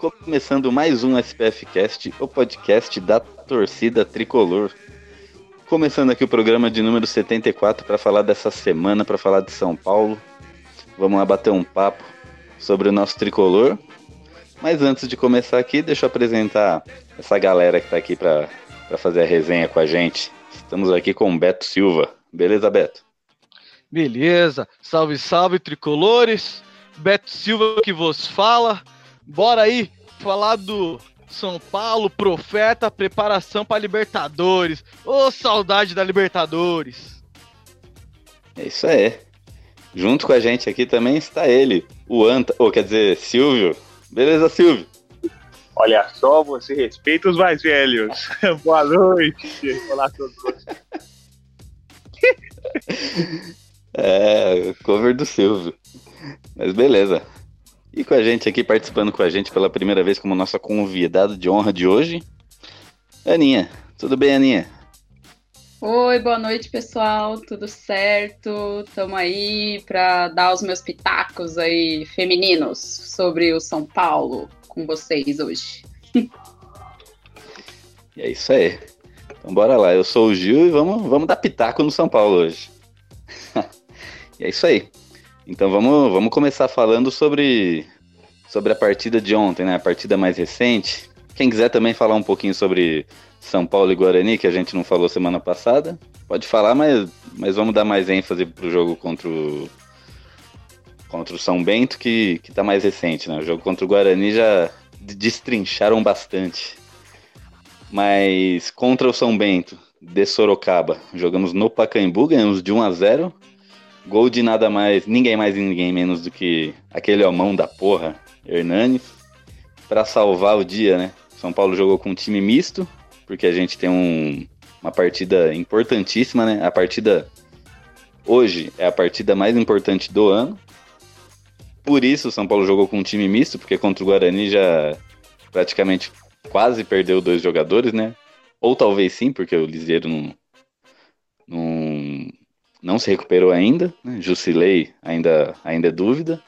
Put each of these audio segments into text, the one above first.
Começando mais um SPF Cast, o podcast da torcida tricolor. Começando aqui o programa de número 74 para falar dessa semana, para falar de São Paulo. Vamos lá bater um papo sobre o nosso tricolor. Mas antes de começar aqui, deixa eu apresentar essa galera que está aqui para fazer a resenha com a gente. Estamos aqui com o Beto Silva. Beleza, Beto? Beleza. Salve, salve, tricolores. Beto Silva que vos fala. Bora aí falar do São Paulo, profeta, preparação para Libertadores. Ô, oh, saudade da Libertadores. É isso aí. Junto com a gente aqui também está ele, o Anta, ou quer dizer, Silvio. Beleza, Silvio? Olha só, você respeita os mais velhos. Boa noite. Olá a todos. é, cover do Silvio. Mas beleza. E com a gente aqui, participando com a gente pela primeira vez como nossa convidada de honra de hoje, Aninha. Tudo bem, Aninha? Oi, boa noite, pessoal. Tudo certo? Estamos aí para dar os meus pitacos aí femininos sobre o São Paulo com vocês hoje. e é isso aí. Então bora lá. Eu sou o Gil e vamos, vamos dar pitaco no São Paulo hoje. e é isso aí. Então vamos, vamos começar falando sobre, sobre a partida de ontem, né? A partida mais recente. Quem quiser também falar um pouquinho sobre São Paulo e Guarani, que a gente não falou semana passada, pode falar, mas, mas vamos dar mais ênfase pro jogo contra o, contra o São Bento, que, que tá mais recente, né? O jogo contra o Guarani já destrincharam bastante. Mas contra o São Bento, de Sorocaba, jogamos no Pacaembu, ganhamos de 1 a 0 Gol de nada mais, ninguém mais e ninguém menos do que aquele homão da porra, Hernanes, para salvar o dia, né? São Paulo jogou com um time misto, porque a gente tem um, uma partida importantíssima, né? A partida hoje é a partida mais importante do ano. Por isso o São Paulo jogou com um time misto, porque contra o Guarani já praticamente quase perdeu dois jogadores, né? Ou talvez sim, porque o Liseiro não, não não se recuperou ainda, né? Jusilei ainda, ainda é dúvida.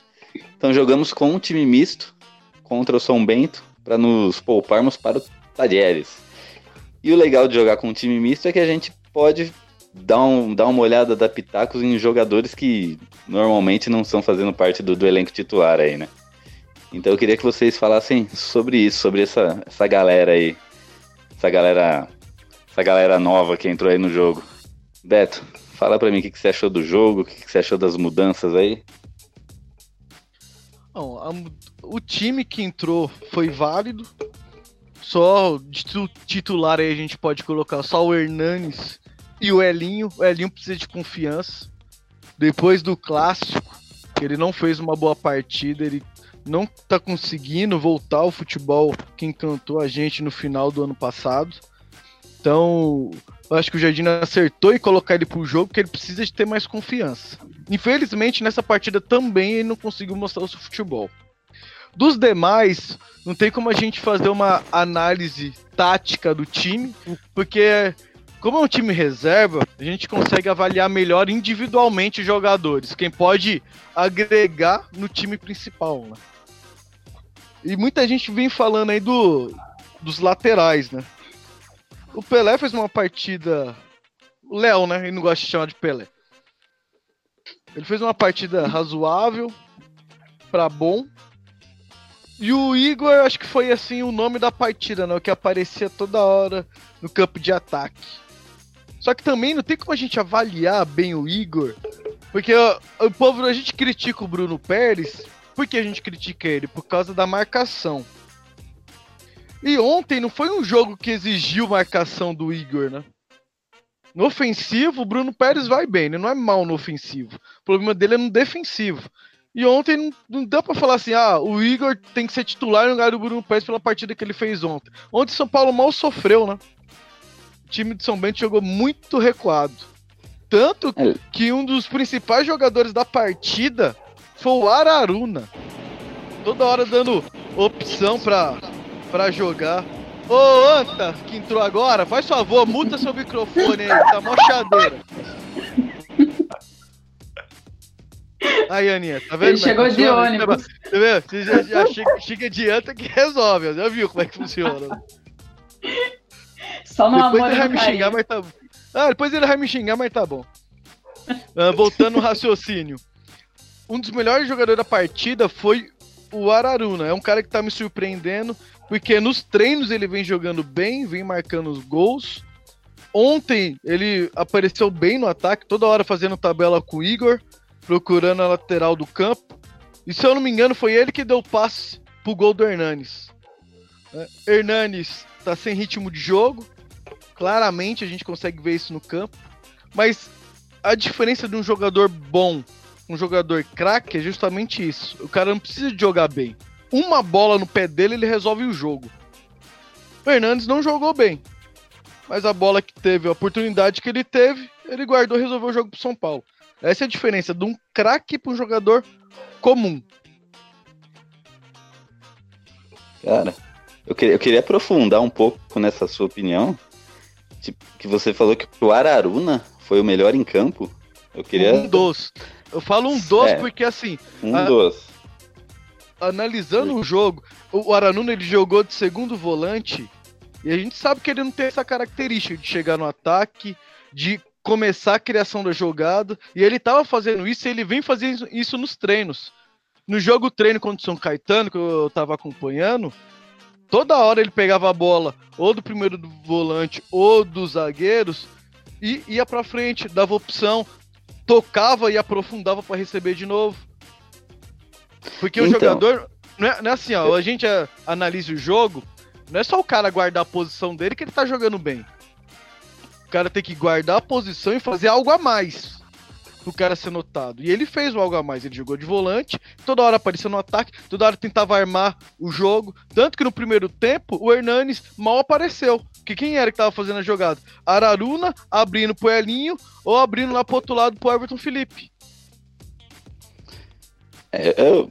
Então jogamos com um time misto contra o São Bento para nos pouparmos para o Talheres. E o legal de jogar com um time misto é que a gente pode dar, um, dar uma olhada da Pitacos em jogadores que normalmente não estão fazendo parte do, do elenco titular aí, né? Então eu queria que vocês falassem sobre isso, sobre essa, essa galera aí. Essa galera. Essa galera nova que entrou aí no jogo. Beto, Fala para mim o que, que, você achou do jogo, o que, que, você achou das mudanças aí. Bom, a, o time que entrou foi válido. Só de titular aí a gente pode colocar só o Hernanes e o Elinho. O Elinho precisa de confiança. Depois do clássico, ele não fez uma boa partida, ele não tá conseguindo voltar ao futebol que encantou a gente no final do ano passado. Então, eu acho que o Jardim acertou em colocar ele pro jogo, porque ele precisa de ter mais confiança. Infelizmente, nessa partida também ele não conseguiu mostrar o seu futebol. Dos demais, não tem como a gente fazer uma análise tática do time, porque como é um time reserva, a gente consegue avaliar melhor individualmente os jogadores, quem pode agregar no time principal, né? E muita gente vem falando aí do, dos laterais, né? O Pelé fez uma partida. O Léo, né? Ele não gosta de chamar de Pelé. Ele fez uma partida razoável para bom. E o Igor, acho que foi assim o nome da partida, né? Que aparecia toda hora no campo de ataque. Só que também não tem como a gente avaliar bem o Igor, porque o, povo, a gente critica o Bruno Pérez. Por que a gente critica ele? Por causa da marcação. E ontem não foi um jogo que exigiu marcação do Igor, né? No ofensivo, o Bruno Pérez vai bem, ele não é mal no ofensivo. O problema dele é no defensivo. E ontem não, não dá pra falar assim, ah, o Igor tem que ser titular no lugar do Bruno Pérez pela partida que ele fez ontem. Ontem São Paulo mal sofreu, né? O time de São Bento jogou muito recuado. Tanto É. que um dos principais jogadores da partida foi o Araruna. Toda hora dando opção pra, pra jogar. Ô, Anta, que entrou agora, faz favor, muta seu microfone aí, tá mó chadeira. Aí, Aninha, tá vendo? Ele chegou de ônibus. Tá vendo? Você já, já chega, chega de anta que resolve, já viu como é que funciona. Só no Depois amor ele vai me xingar, mas tá bom. Ah, depois ele vai me xingar, mas tá bom. Ah, voltando no raciocínio. Um dos melhores jogadores da partida foi o Araruna. É um cara que tá me surpreendendo, porque nos treinos ele vem jogando bem, vem marcando os gols. Ontem ele apareceu bem no ataque, toda hora fazendo tabela com o Igor, procurando a lateral do campo. E se eu não me engano, foi ele que deu o passe pro gol do Hernanes. É, Hernanes tá sem ritmo de jogo, claramente a gente consegue ver isso no campo, mas a diferença de um jogador bom, um jogador craque, é justamente isso. O cara não precisa de jogar bem. Uma bola no pé dele, ele resolve o jogo. O Hernandes não jogou bem. Mas a bola que teve, a oportunidade que ele teve, ele guardou e resolveu o jogo pro São Paulo. Essa é a diferença de um craque para um jogador comum. Cara, eu queria, eu queria aprofundar um pouco nessa sua opinião. Tipo, que você falou que o Araruna foi o melhor em campo. Eu queria. Um dos. Eu falo um dos É. porque assim, Um Ah, dos. Analisando o jogo, o Aranuna ele jogou de segundo volante e a gente sabe que ele não tem essa característica de chegar no ataque, de começar a criação da jogada, e ele tava fazendo isso e ele vem fazendo isso nos treinos. No jogo treino contra o São Caetano, que eu tava acompanhando, toda hora ele pegava a bola, ou do primeiro do volante, ou dos zagueiros, e ia pra frente, dava opção, tocava e aprofundava para receber de novo. Porque o Então. jogador. Não é, não é assim, ó. A gente é, analisa o jogo. Não é só o cara guardar a posição dele que ele tá jogando bem. O cara tem que guardar a posição e fazer algo a mais. Pro cara ser notado. E ele fez o algo a mais. Ele jogou de volante, toda hora aparecia no ataque, toda hora tentava armar o jogo. Tanto que no primeiro tempo, o Hernanes mal apareceu. Porque quem era que tava fazendo a jogada? Araruna abrindo pro Elinho ou abrindo lá pro outro lado pro Everton Felipe. É, eu,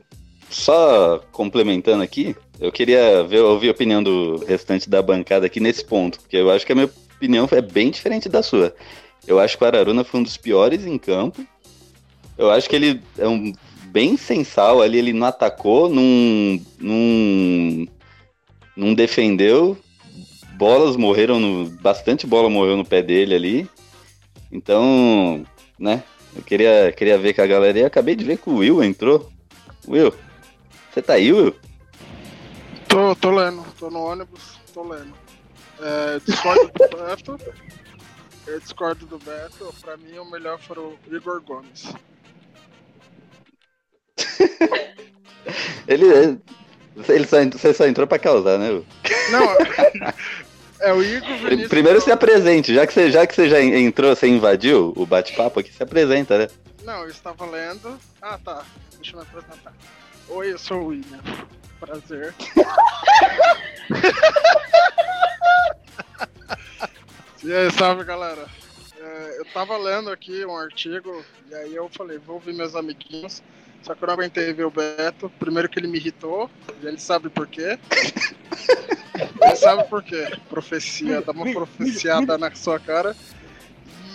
só complementando aqui, eu queria ver, ouvir a opinião do restante da bancada aqui nesse ponto, porque eu acho que a minha opinião é bem diferente da sua. Eu acho que o Araruna foi um dos piores em campo. Eu acho que ele é um bem sensal ali, ele não atacou, não, não, não defendeu. Bolas morreram no. Bastante bola morreu no pé dele ali. Então, né? Eu queria, queria ver com a galera e acabei de ver que o Will entrou. Will, você tá aí, Will? Tô, tô lendo, tô no ônibus, tô lendo. É, discordo do Beto. Eu discordo do Beto. Pra mim, o melhor foi o Igor Gomes. Ele, ele só, você só entrou pra causar, né? Will? Não, é o Igor Vinícius. Primeiro se apresente, já que você, já que você já en- entrou, você invadiu o bate-papo aqui, se apresenta, né? Não, eu estava lendo. Ah, tá. Deixa eu me apresentar. Oi, eu sou o William. Prazer. e aí, salve galera. É, eu tava lendo aqui um artigo e aí eu falei, vou ouvir meus amiguinhos. Só que eu não aguentei ver o Beto. Primeiro que ele me irritou, e ele sabe por quê. ele sabe por quê. Profecia, dá uma profeciada na sua cara.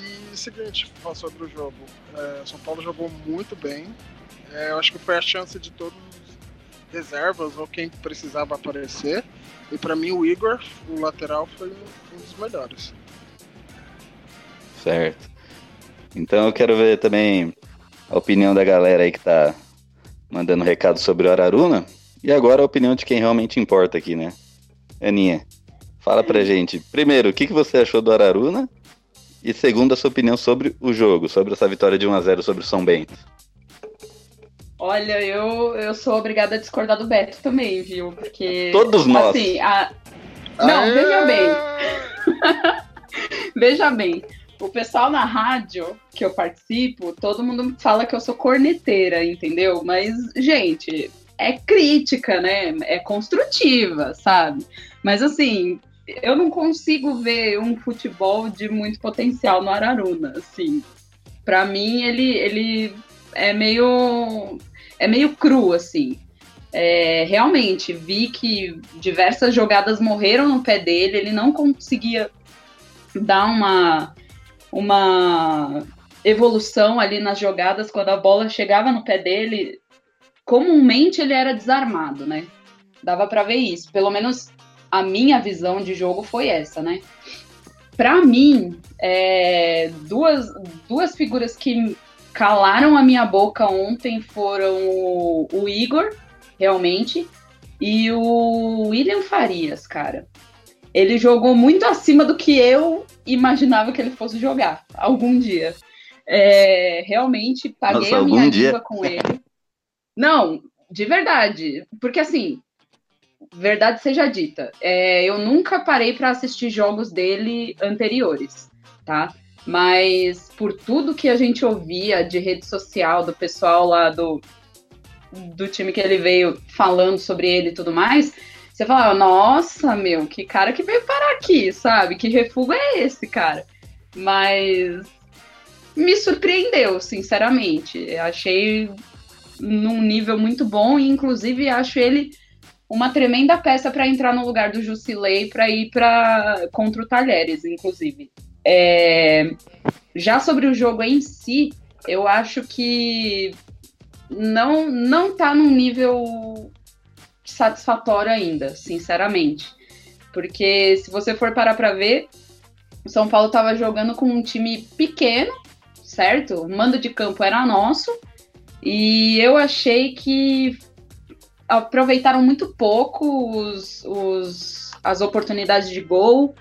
E o seguinte, falar sobre o jogo. É, São Paulo jogou muito bem. É, eu acho que foi a chance de todos os reservas ou quem precisava aparecer. E pra mim o Igor, o lateral, foi um dos melhores. Certo. Então eu quero ver também a opinião da galera aí que tá mandando recado sobre o Araruna. E agora a opinião de quem realmente importa aqui, né? Aninha, fala pra gente. Primeiro, o que, que você achou do Araruna? E segundo, a sua opinião sobre o jogo, sobre essa vitória de 1x0 sobre o São Bento. Olha, eu, eu sou obrigada a discordar do Beto também, viu? Porque. Todos nós. Assim, a... Não, veja bem. Veja bem, o pessoal na rádio que eu participo, todo mundo fala que eu sou corneteira, entendeu? Mas, gente, é crítica, né? É construtiva, sabe? Mas assim, eu não consigo ver um futebol de muito potencial no Araruna, assim. Para mim, ele, ele é meio é meio cru, assim. É, realmente, vi que diversas jogadas morreram no pé dele, ele não conseguia dar uma, uma evolução ali nas jogadas quando a bola chegava no pé dele. Comumente ele era desarmado, né? Dava para ver isso. Pelo menos a minha visão de jogo foi essa, né? Para mim, é, duas, duas figuras que calaram a minha boca ontem foram o, o Igor, realmente, e o William Farias, cara. Ele jogou muito acima do que eu imaginava que ele fosse jogar algum dia. É, realmente paguei Nossa, a minha língua com ele. Não, de verdade. Porque assim, verdade seja dita, é, eu nunca parei para assistir jogos dele anteriores, tá? Mas por tudo que a gente ouvia de rede social, do pessoal lá do, do time que ele veio falando sobre ele e tudo mais, você falava, nossa, meu, que cara que veio parar aqui, sabe? Que refúgio é esse, cara? Mas me surpreendeu, sinceramente. Achei num nível muito bom e, inclusive, acho ele uma tremenda peça para entrar no lugar do Jusilei para ir para contra o Talheres, inclusive. É... Já sobre o jogo em si, eu acho que não não tá num nível satisfatório ainda, sinceramente. Porque se você for parar para ver, o São Paulo estava jogando com um time pequeno, certo? O mando de campo era nosso. E eu achei que aproveitaram muito pouco os, os, as oportunidades de gol.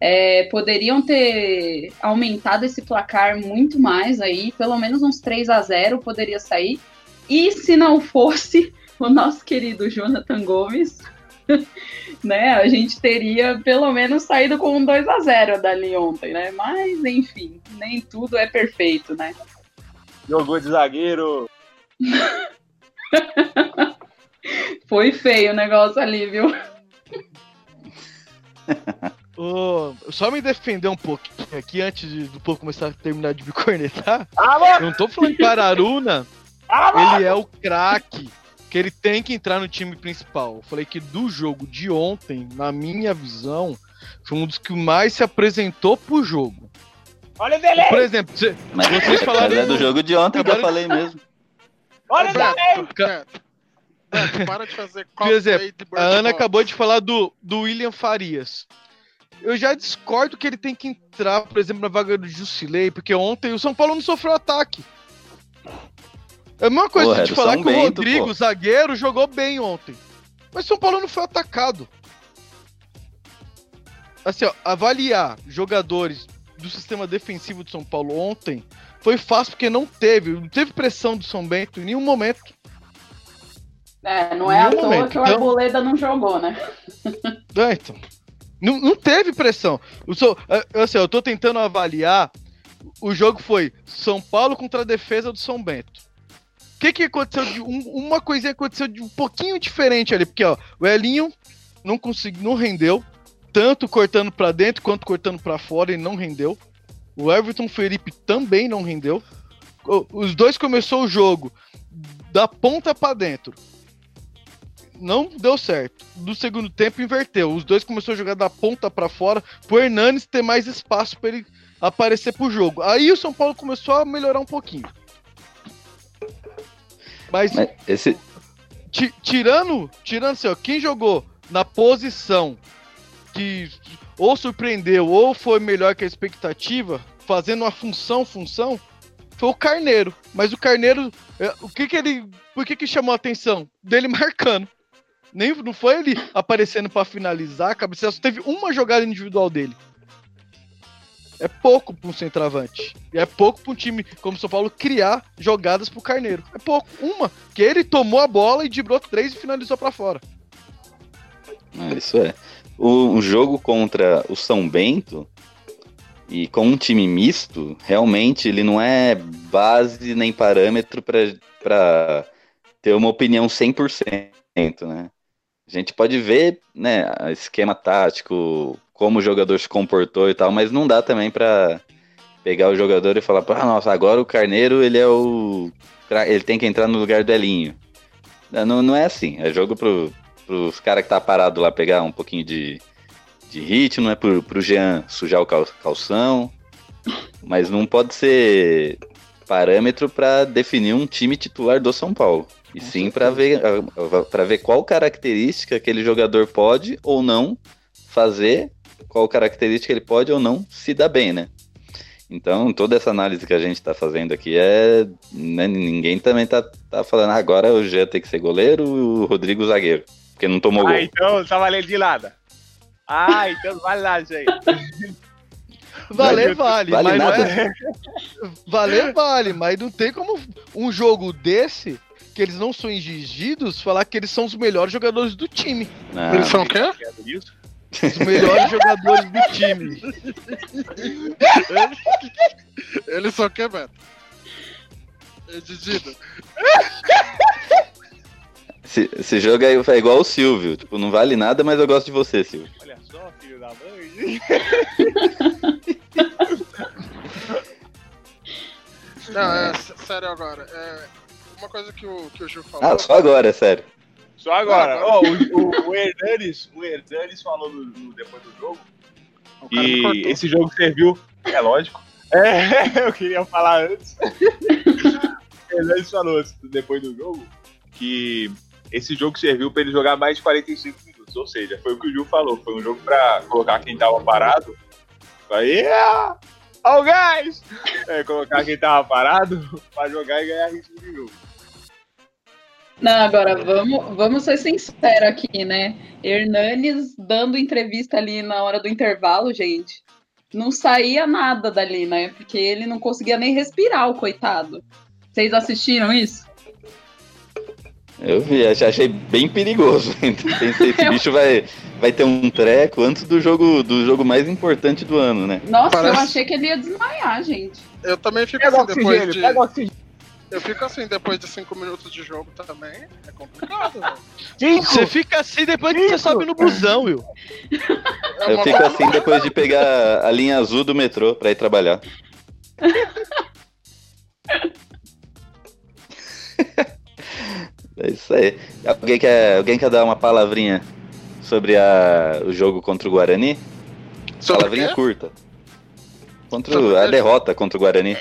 É, poderiam ter aumentado esse placar muito mais aí, pelo menos uns 3 a 0 poderia sair. E se não fosse o nosso querido Jonathan Gomes, né, a gente teria pelo menos saído com um 2 a 0 dali ontem, né? Mas enfim, nem tudo é perfeito, né? Jogou de zagueiro. Foi feio o negócio ali, viu? Oh, só me defender um pouquinho aqui antes de, do povo começar a terminar de me cornetar. Ah, eu não tô falando que Araruna ah, ele é o craque, que ele tem que entrar no time principal. Eu falei que do jogo de ontem, na minha visão, foi um dos que mais se apresentou pro jogo. Olha o delay! Por exemplo, vocês falaram. é do jogo de ontem que eu falei mesmo. Olha o delay! É, para de fazer Por exemplo, a Ana acabou de falar do, do William Farias. Eu já discordo que ele tem que entrar, por exemplo, na vaga do Jusilei, porque ontem o São Paulo não sofreu ataque. É a mesma coisa de falar São que Bento, o Rodrigo, pô. zagueiro, jogou bem ontem. Mas São Paulo não foi atacado. Assim, ó, avaliar jogadores do sistema defensivo de São Paulo ontem foi fácil porque não teve, não teve pressão do São Bento em nenhum momento. É, não é à toa momento. que o então- Arboleda não jogou, né? É, então. Não, não teve pressão. É, assim, eu tô tentando avaliar. O jogo foi São Paulo contra a defesa do São Bento. O que, que aconteceu? De, um, uma coisinha aconteceu de um pouquinho diferente ali, porque ó, o Elinho não conseguiu, não rendeu, tanto cortando para dentro quanto cortando para fora, ele não rendeu. O Everton Felipe também não rendeu. Os dois começou o jogo da ponta para dentro não deu certo. No segundo tempo inverteu. Os dois começaram a jogar da ponta para fora, pro Hernanes ter mais espaço para ele aparecer pro jogo. Aí o São Paulo começou a melhorar um pouquinho. Mas, Mas esse tirando, tirando assim, ó, quem jogou na posição que ou surpreendeu ou foi melhor que a expectativa, fazendo uma função, função, foi o Carneiro. Mas o Carneiro, é, o que que ele, por que que chamou a atenção? Dele marcando. Nem, não foi ele aparecendo para finalizar, a cabeceira só teve uma jogada individual dele. É pouco para um centroavante. É pouco para um time como o São Paulo criar jogadas pro Carneiro. É pouco. Uma, que ele tomou a bola e driblou três e finalizou para fora. É, isso é. O, jogo contra o São Bento, E com um time misto, realmente ele não é base nem parâmetro para ter uma opinião 100%, né? A gente pode ver, né, esquema tático, como o jogador se comportou e tal, mas não dá também para pegar o jogador e falar, ah, nossa, agora o Carneiro, ele é o ele tem que entrar no lugar do Elinho. Não, não é assim, é jogo pro, pros caras que tá parado lá pegar um pouquinho de, de ritmo, não é pro, pro Jean sujar o cal, calção, mas não pode ser parâmetro para definir um time titular do São Paulo. E sim para ver, para ver qual característica aquele jogador pode ou não fazer, qual característica ele pode ou não se dar bem, né? Então, toda essa análise que a gente está fazendo aqui é. Né, ninguém também tá, tá falando, ah, agora o Jean tem que ser goleiro o Rodrigo zagueiro, porque não tomou ah, gol. então tá valendo de nada. Ah, então vale nada, gente. Valer vale, Vale mas nada? não é. Valer vale, mas não tem como um jogo desse, que eles não são exigidos, falar que eles são os melhores jogadores do time. Não, Eles são o quê? Os melhores jogadores do time. Eles são o quê, Beto? Exigido. esse, esse jogo é, é igual o Silvio, tipo, não vale nada, mas eu gosto de você, Silvio. Olha só, filho da mãe. Não, é, s- sério agora. É, uma coisa que o, que o Gil falou. Ah, só agora, é sério. Só agora. Ó, o, o, o Hernanes, o Hernanes falou no- no- depois do jogo o E esse jogo serviu. É lógico. É, eu queria falar antes. Ele falou antes, depois do jogo que esse jogo serviu pra ele jogar mais de 45 minutos. Ou seja, foi o que o Gil falou. Foi um jogo pra colocar quem tava parado. Aí, yeah! Ó o gás! É, colocar quem tava parado pra jogar e ganhar ritmo de jogo. Não, agora vamos, vamos ser sinceros aqui, né? Hernanes dando entrevista ali na hora do intervalo, gente. Não saía nada dali, né? Porque ele não conseguia nem respirar, o coitado. Vocês assistiram isso? Eu vi, ach- achei bem perigoso. Pensei, esse bicho vai, vai ter um treco antes do jogo, do jogo mais importante do ano, né? Nossa, eu Parece- achei que ele ia desmaiar, gente. Eu também fico Pega assim depois oxigênio, de. pega oxigênio. Eu fico assim depois de 5 minutos de jogo também. É complicado, velho. Você fica assim depois que você sobe no busão, Will. É Eu fico assim depois de pegar a linha azul do metrô pra ir trabalhar. É isso aí. Alguém quer, alguém quer dar uma palavrinha sobre a, o jogo contra o Guarani? Sobre palavrinha quê? curta. Contra Sobre a derrota contra o Guarani.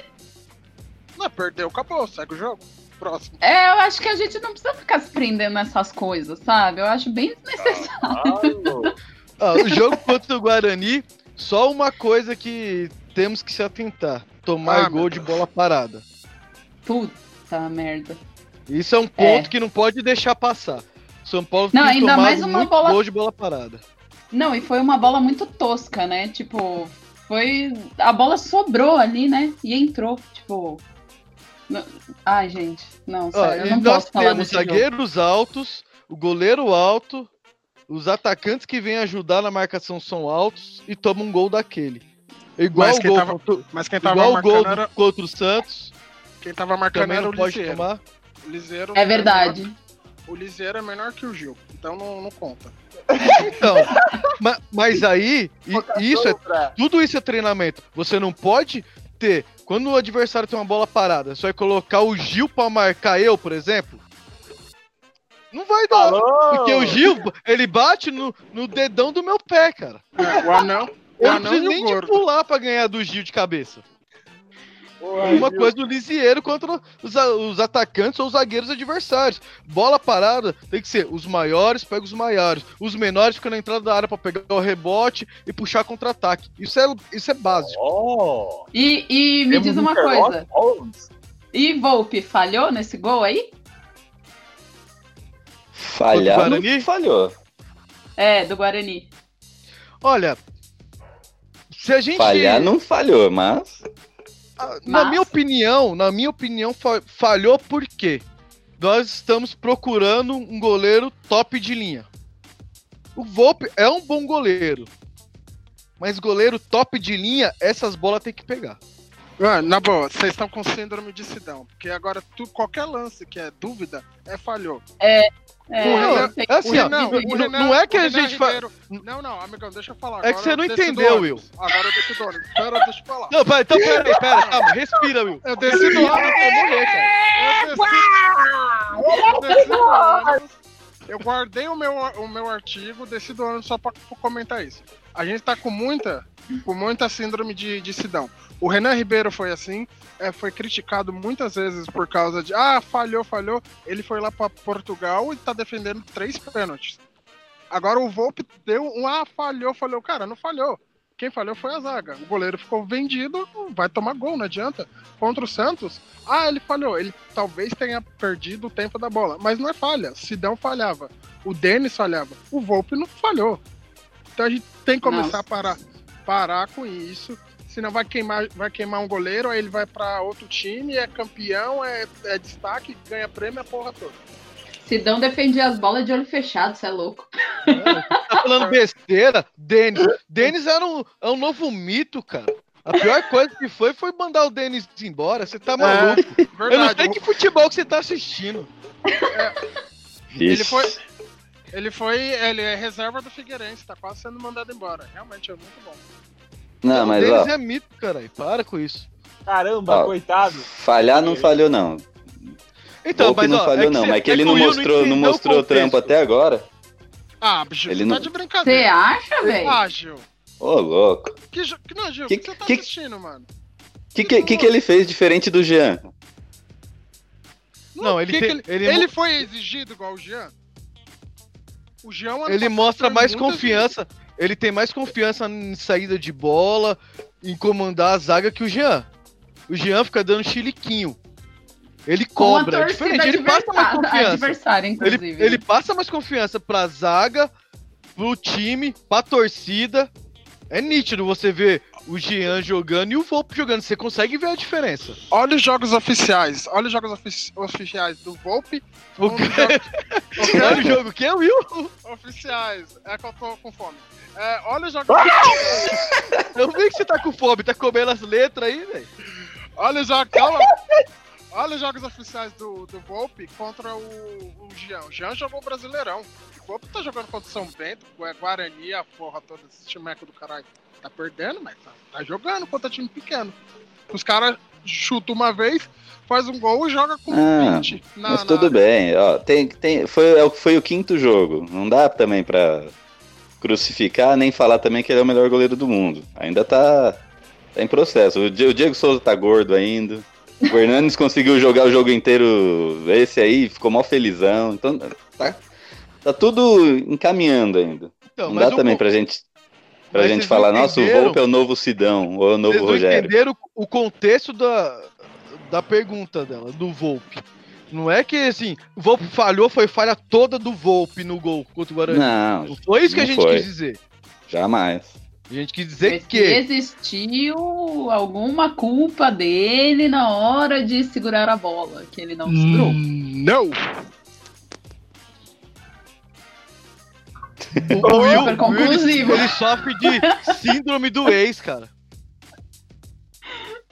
Não, perdeu, acabou, segue o jogo. Próximo. É, eu acho que a gente não precisa ficar se prendendo nessas coisas, sabe? Eu acho bem desnecessário. Ó, o jogo contra o Guarani, só uma coisa que temos que se atentar: tomar Ah, gol de bola parada. Puta merda. Isso é um ponto É. que não pode deixar passar. São Paulo Não, tem ainda mais uma muito bola- gol de bola parada. Não, e foi uma bola muito tosca, né? Tipo, foi. A bola sobrou ali, né? E entrou. Tipo. não- Ai, gente. Não, Ó, sério, eu e não nós posso falar temos desse jogo. zagueiros altos, o goleiro alto, os atacantes que vêm ajudar na marcação são altos e tomam um gol daquele. Igual Mas o quem gol, tava- contra, Mas quem tava igual o marcando gol era. contra o Santos, Quem tava marcando era não o pode tomar. O Liseiro É verdade. menor- O Liseiro é menor que o Gil, então não, não conta. Então, ma- mas aí, i- isso é, tudo isso é treinamento. Você não pode ter, quando o adversário tem uma bola parada, você vai colocar o Gil pra marcar eu, por exemplo? Não vai dar. Porque o Gil, ele bate no, no dedão do meu pé, cara. É, o anão. O Eu não preciso e nem de pular pra ganhar do Gil de cabeça. Uma coisa do Lisieiro contra os, os atacantes ou os zagueiros adversários. Bola parada tem que ser os maiores pegam os maiores. Os menores ficam na entrada da área pra pegar o rebote e puxar contra-ataque. Isso é, isso é básico. Oh, E, e me temos diz um uma coisa. Holmes. E Volpe falhou nesse gol aí? Falhar Guarani? falhou. É, do Guarani. Olha, se a gente. Falhar não falhou, mas Ah, Na Mas- minha opinião, na minha opinião, fa- falhou porque nós estamos procurando um goleiro top de linha. O Volpe é um bom goleiro. Mas goleiro top de linha, essas bolas tem que pegar. Ah, na boa, vocês estão com síndrome de Sidão. Porque agora tu, qualquer lance que é dúvida é falhou. É, O tem é assim, não, não- o Renan- não é que o a gente fa- Ribeiro- Não, não, amigão, deixa eu falar. É que você não entendeu, ônibus. Agora eu desci do ônibus. Pera, deixa eu falar. Não, vai, então peraí, pera, calma, respira, Will. Eu desci do ônibus. Vai morrer, cara. Eu desci, eu desci do ônibus. Eu guardei o meu, o meu artigo, desci do ônibus só pra comentar isso. A gente tá com muita, com muita síndrome de, de Sidão. O Renan Ribeiro foi assim, é, foi criticado muitas vezes por causa de ah, falhou, falhou. Ele foi lá pra Portugal e tá defendendo três pênaltis. Agora o Volpe deu um ah, falhou, falhou. Cara, não falhou. Quem falhou foi a zaga. O goleiro ficou vendido, vai tomar gol, não adianta. Contra o Santos, ah, ele falhou. Ele talvez tenha perdido o tempo da bola. Mas não é falha. Sidão falhava. O Denis falhava. O Volpe não falhou. Então a gente tem que começar a parar, parar com isso. Senão vai queimar, vai queimar um goleiro, aí ele vai pra outro time, é campeão, é, é destaque, ganha prêmio, a porra toda. Sidão defendia as bolas de olho fechado, você é louco. Tá falando besteira? Denis. Denis era um, é um novo mito, cara. A pior coisa que foi foi mandar o Denis embora. Você tá maluco? Eu não sei que futebol que você tá assistindo. Ele Ixi. foi, ele foi, ele é reserva do Figueirense, tá quase sendo mandado embora. Realmente é muito bom. Não, o mas ó, é mito, caralho. Para com isso. Caramba, Ó, coitado. falhar não falhou, não. Então, Volpe mas não ó, falhou, é que não. cê- Mas que é ele não mostrou, não entendeu o mostrou trampo até agora. Ah, Gil, Ele tá não- de Você brincadeira. acha, velho? Ah, Gil. Ô, louco. Que, que não, Gil, o Que- que, você tá que- assistindo, mano? O que, que, que, que ele fez diferente do Jean? Não, ele Que tem- que ele, ele ele foi exigido igual o Jean? O Jean ano Ele mostra mais confiança. Ele tem mais confiança em saída de bola, em comandar a zaga que o Jean. O Jean fica dando chiliquinho. Ele cobra, é diferente, ele passa mais confiança. Ele, inclusive. ele passa mais confiança pra zaga, pro time, pra torcida. É nítido você ver o Jean jogando e o Volpe jogando. Você consegue ver a diferença. Olha os jogos oficiais. Olha os jogos ofici- oficiais do Volpe. O que- jogos- Olha o jogo que é o Will. oficiais. É que eu tô com fome. É, olha os jogos Eu vi que você tá com fome, tá comendo as letras aí, velho. Olha os jogos. Calma. Olha os jogos oficiais do, do Volpe contra o, o Jean. O Jean jogou Brasileirão. O Volpe tá jogando contra o São Bento, Gua- Guarani, a porra toda, esse timeco do caralho. Tá perdendo, mas tá, tá jogando contra time pequeno. Os caras chutam uma vez, faz um gol e joga com Ah, 20. Na, Mas na tudo área. bem, ó, tem, tem, foi, é o- foi o quinto jogo. Não dá também pra crucificar, nem falar também que ele é o melhor goleiro do mundo. Ainda tá, tá em processo. O, Di- o Diego Souza tá gordo ainda. O Hernandes conseguiu jogar o jogo inteiro. Esse aí ficou mó felizão. Então tá, tá tudo encaminhando ainda. Então, não dá o também con- pra gente, pra mas gente falar, nossa, o? Volpe é o novo Sidão, ou é o novo Vocês Rogério. entenderam o contexto da, da pergunta dela, do Volpe. Não é que assim, o Volpe falhou, foi falha toda do Volpe no gol contra o Guarani. Não, Não foi isso que a não gente foi. quis dizer. jamais. A gente quis dizer Mas que. existiu alguma culpa dele na hora de segurar a bola, que ele não segurou. Não! O Will, Super conclusivo. Ele, ele sofre de síndrome do ex, cara.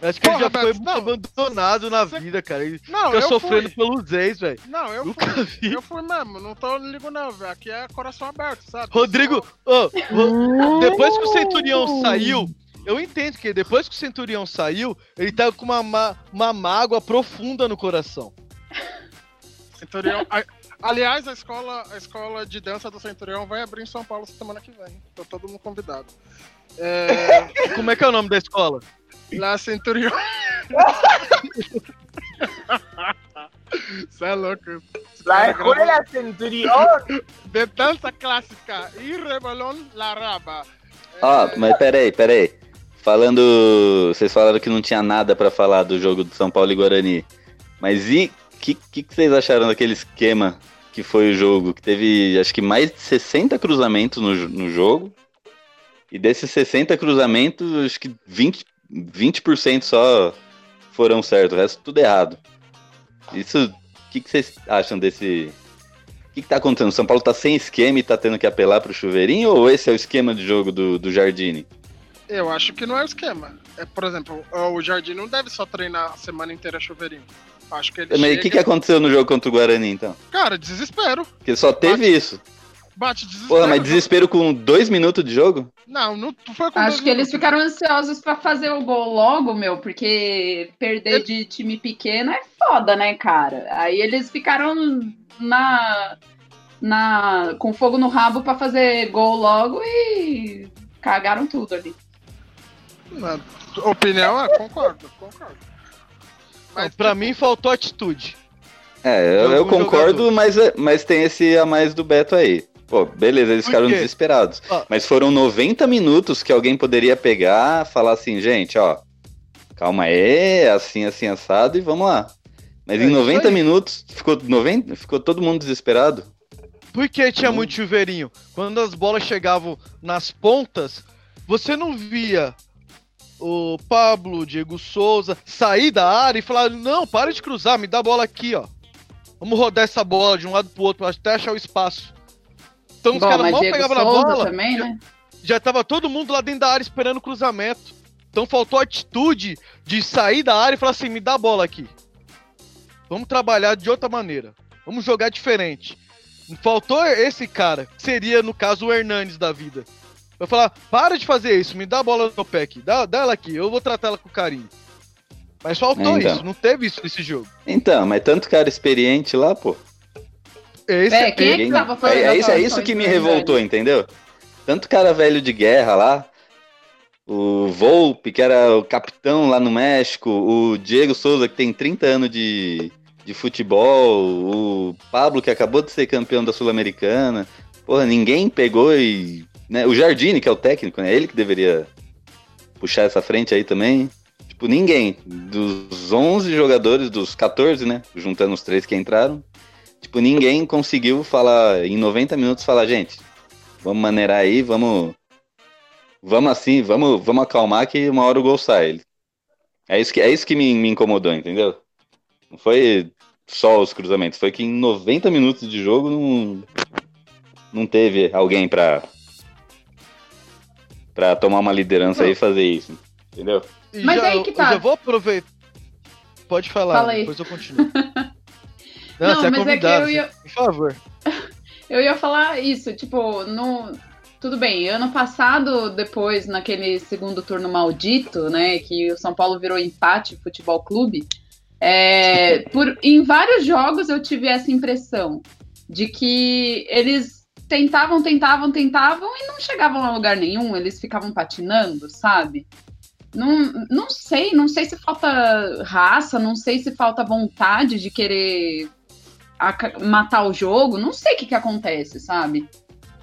Acho que ele Porra, já foi Beto, não. abandonado na Você- vida, cara. Ele Não, fica eu sofrendo fui. pelos ex, velho. Não, eu Nunca fui. vi. Eu fui mesmo, não tô ligo não, velho. Aqui é coração aberto, sabe? Rodrigo, ô, ô, depois que o Centurião saiu, eu entendo que depois que o Centurião saiu, ele tá com uma, ma- uma mágoa profunda no coração. Centurião. Aliás, a escola, a escola de dança do Centurião vai abrir em São Paulo semana que vem. Tô todo mundo convidado. É, Como é que é o nome da escola? La Centurião. Você é louco. La escuela Centurión. De dança clássica e Rebolon La Raba. Ó, mas peraí, peraí. Falando. Vocês falaram que não tinha nada pra falar do jogo do São Paulo e Guarani. Mas e o que, que, que vocês acharam daquele esquema que foi o jogo? Que teve acho que mais de 60 cruzamentos no, no jogo. E desses 60 cruzamentos, acho que 20%, 20 só foram certos, o resto tudo errado. Isso. O que, que vocês acham desse. O que, que tá acontecendo? O São Paulo tá sem esquema e tá tendo que apelar pro chuveirinho? Ou esse é o esquema de jogo do, do Jardine? Eu acho que não é o esquema. É, por exemplo, o Jardim não deve só treinar a semana inteira chuveirinho. Acho que ele Mas o chega... que, que aconteceu no jogo contra o Guarani, então? Cara, desespero. Porque só teve isso. Bate desespero. Porra, mas desespero com dois minutos de jogo? Não, não foi com Acho dois que eles minutos. ficaram ansiosos pra fazer o gol logo, meu, porque perder de time pequeno é foda, né, cara? Aí eles ficaram na, na com fogo no rabo pra fazer gol logo e cagaram tudo ali. Na opinião, é, concordo, concordo. Não, pra mim faltou atitude. É, eu, eu concordo, jogador. mas, mas tem esse a mais do Beto aí. Pô, beleza, eles ficaram desesperados. Ó. Mas foram 90 minutos que alguém poderia pegar, falar assim, gente, ó, calma aí, assim, assim, assado, e vamos lá. Mas É em isso 90 aí. minutos, ficou, 90, ficou todo mundo desesperado. Porque tinha muito chuveirinho. Quando as bolas chegavam nas pontas, você não via o Pablo, o Diego Souza sair da área e falar: Não, para de cruzar, me dá a bola aqui, ó. Vamos rodar essa bola de um lado pro outro até achar o espaço. Então os Bom, caras mas mal Diego pegavam na Souza bola, também, né? já tava todo mundo lá dentro da área esperando o cruzamento. Então faltou atitude de sair da área e falar assim: me dá a bola aqui. Vamos trabalhar de outra maneira. Vamos jogar diferente. Faltou esse cara, que seria, no caso, o Hernanes da vida. Eu falar, para de fazer isso, me dá a bola no pé aqui, dá, dá ela aqui, eu vou tratar ela com carinho. Mas faltou É, então. isso, não teve isso nesse jogo. Então, mas tanto cara experiente lá, pô. Esse É, quem é que Ninguém- tava fazendo é, é isso, é isso que me né, revoltou, entendeu? Tanto cara velho de guerra lá, o Volpe, que era o capitão lá no México, o Diego Souza, que tem 30 anos de, de futebol, o Pablo, que acabou de ser campeão da Sul-Americana. Porra, ninguém pegou e. Né, o Jardine, que é o técnico, né? Ele que deveria puxar essa frente aí também. Tipo, ninguém. Dos 11 jogadores, dos 14, né? Juntando os três que entraram. Tipo, ninguém conseguiu falar, em 90 minutos, falar, gente, vamos maneirar aí, vamos. Vamos assim, vamos, vamos acalmar que uma hora o gol sai. É isso que, é isso que me, me incomodou, entendeu? Não foi só os cruzamentos, foi que em 90 minutos de jogo não, não teve alguém pra, pra tomar uma liderança aí e fazer isso, entendeu? E Mas já, aí que eu tá. já vou aproveitar. Pode falar, Fala depois eu continuo. Não, Não, você é mas é que eu ia- por favor. Eu ia falar isso, tipo, no. Tudo bem, ano passado, depois, naquele segundo turno maldito, né, que o São Paulo virou empate futebol clube, é, por, em vários jogos eu tive essa impressão de que eles tentavam, tentavam, tentavam e não chegavam a lugar nenhum, eles ficavam patinando, sabe? Não, não sei, não sei se falta raça, não sei se falta vontade de querer matar o jogo, não sei o que, que acontece, sabe?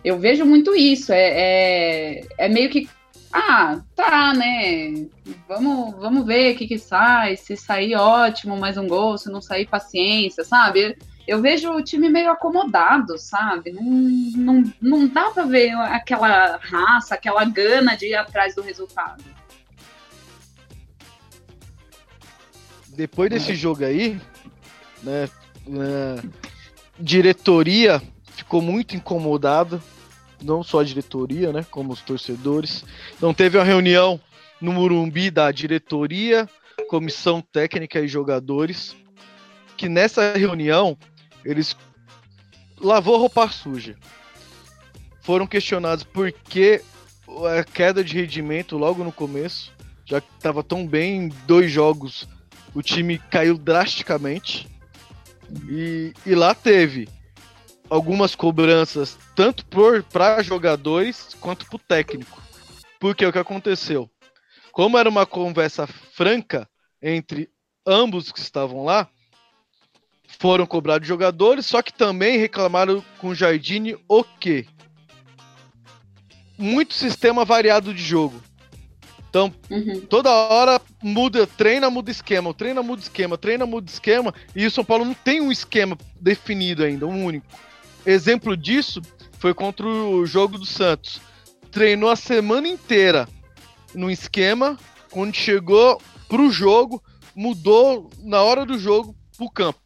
Eu vejo muito isso, é, é, é meio que, ah, tá, né? Vamos, vamos ver o que, que sai, se sair ótimo, mais um gol, se não sair paciência, sabe? Eu vejo o time meio acomodado, sabe? Não, não, não dá pra ver aquela raça, aquela gana de ir atrás do resultado. depois desse jogo aí, né, né, diretoria ficou muito incomodada, não só a diretoria, né, como os torcedores. Então teve uma reunião no Murumbi da diretoria, comissão técnica e jogadores, que nessa reunião eles lavou roupa suja. Foram questionados por que a queda de rendimento logo no começo, já que estava tão bem em dois jogos o time caiu drasticamente. E, e lá teve algumas cobranças, tanto para jogadores quanto para o técnico. Porque o que aconteceu? Como era uma conversa franca entre ambos que estavam lá, foram cobrados jogadores, só que também reclamaram com o Jardine o quê? Muito sistema variado de jogo. Então, Uhum. toda hora muda, treina, muda esquema, treina, muda esquema, treina, muda esquema, e o São Paulo não tem um esquema definido ainda, um único. Exemplo disso foi contra o jogo do Santos. Treinou a semana inteira no esquema, quando chegou pro jogo, mudou na hora do jogo pro campo.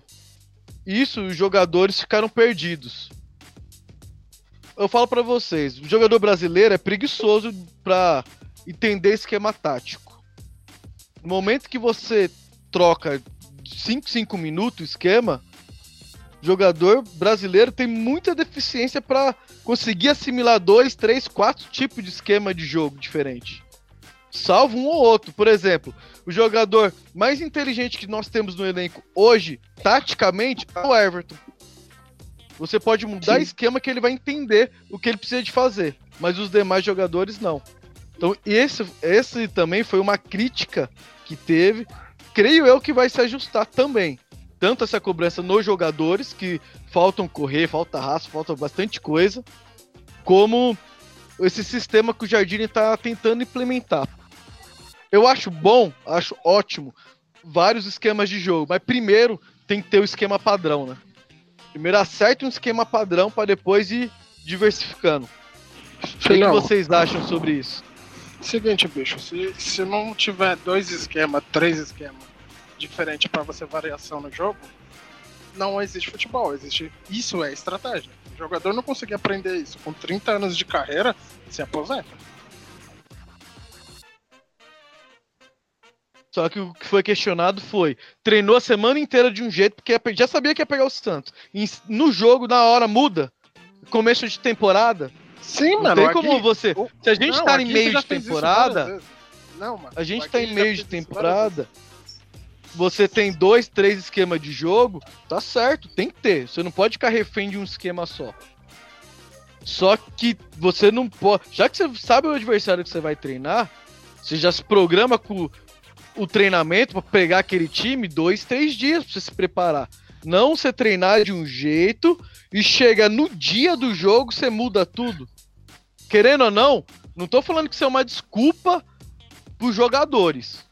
Isso, os jogadores ficaram perdidos. Eu falo pra vocês, o jogador brasileiro é preguiçoso pra entender esquema tático. No momento que você troca 5, 5 minutos esquema, jogador brasileiro tem muita deficiência para conseguir assimilar dois, três, quatro tipos de esquema de jogo diferente. Salvo um ou outro. Por exemplo, o jogador mais inteligente que nós temos no elenco hoje, taticamente, é o Everton. Você pode mudar Sim. esquema que ele vai entender o que ele precisa de fazer, mas os demais jogadores não. Então, esse, esse também foi uma crítica que teve. Creio eu que vai se ajustar também. Tanto essa cobrança nos jogadores, que faltam correr, falta raça, falta bastante coisa, como esse sistema que o Jardine está tentando implementar. Eu acho bom, acho ótimo, vários esquemas de jogo, mas primeiro tem que ter o esquema padrão, né? Primeiro acerte um esquema padrão para depois ir diversificando. O que, Filhão, vocês acham sobre isso? seguinte, bicho, se, se não tiver dois esquemas, três esquemas diferentes pra você variação no jogo, não existe futebol, existe. Isso é estratégia. O jogador não conseguir aprender isso com 30 anos de carreira, se aposenta. Só que o que foi questionado foi: treinou a semana inteira de um jeito, porque já sabia que ia pegar o Santos. No jogo, na hora, muda. Começo de temporada. Sim, Não mano. tem aqui- como você. Se a gente não, tá em meio de temporada. Não, mano. a gente tá em meio de temporada. Você tem dois, três esquemas de jogo, tá certo, tem que ter. Você não pode ficar refém de um esquema só. Só que você não pode. Já que você sabe o adversário que você vai treinar, você já se programa com o treinamento pra pegar aquele time dois, três dias pra você se preparar. Não você treinar de um jeito e chega no dia do jogo, você muda tudo. Querendo ou não, não tô falando que isso é uma desculpa pros jogadores.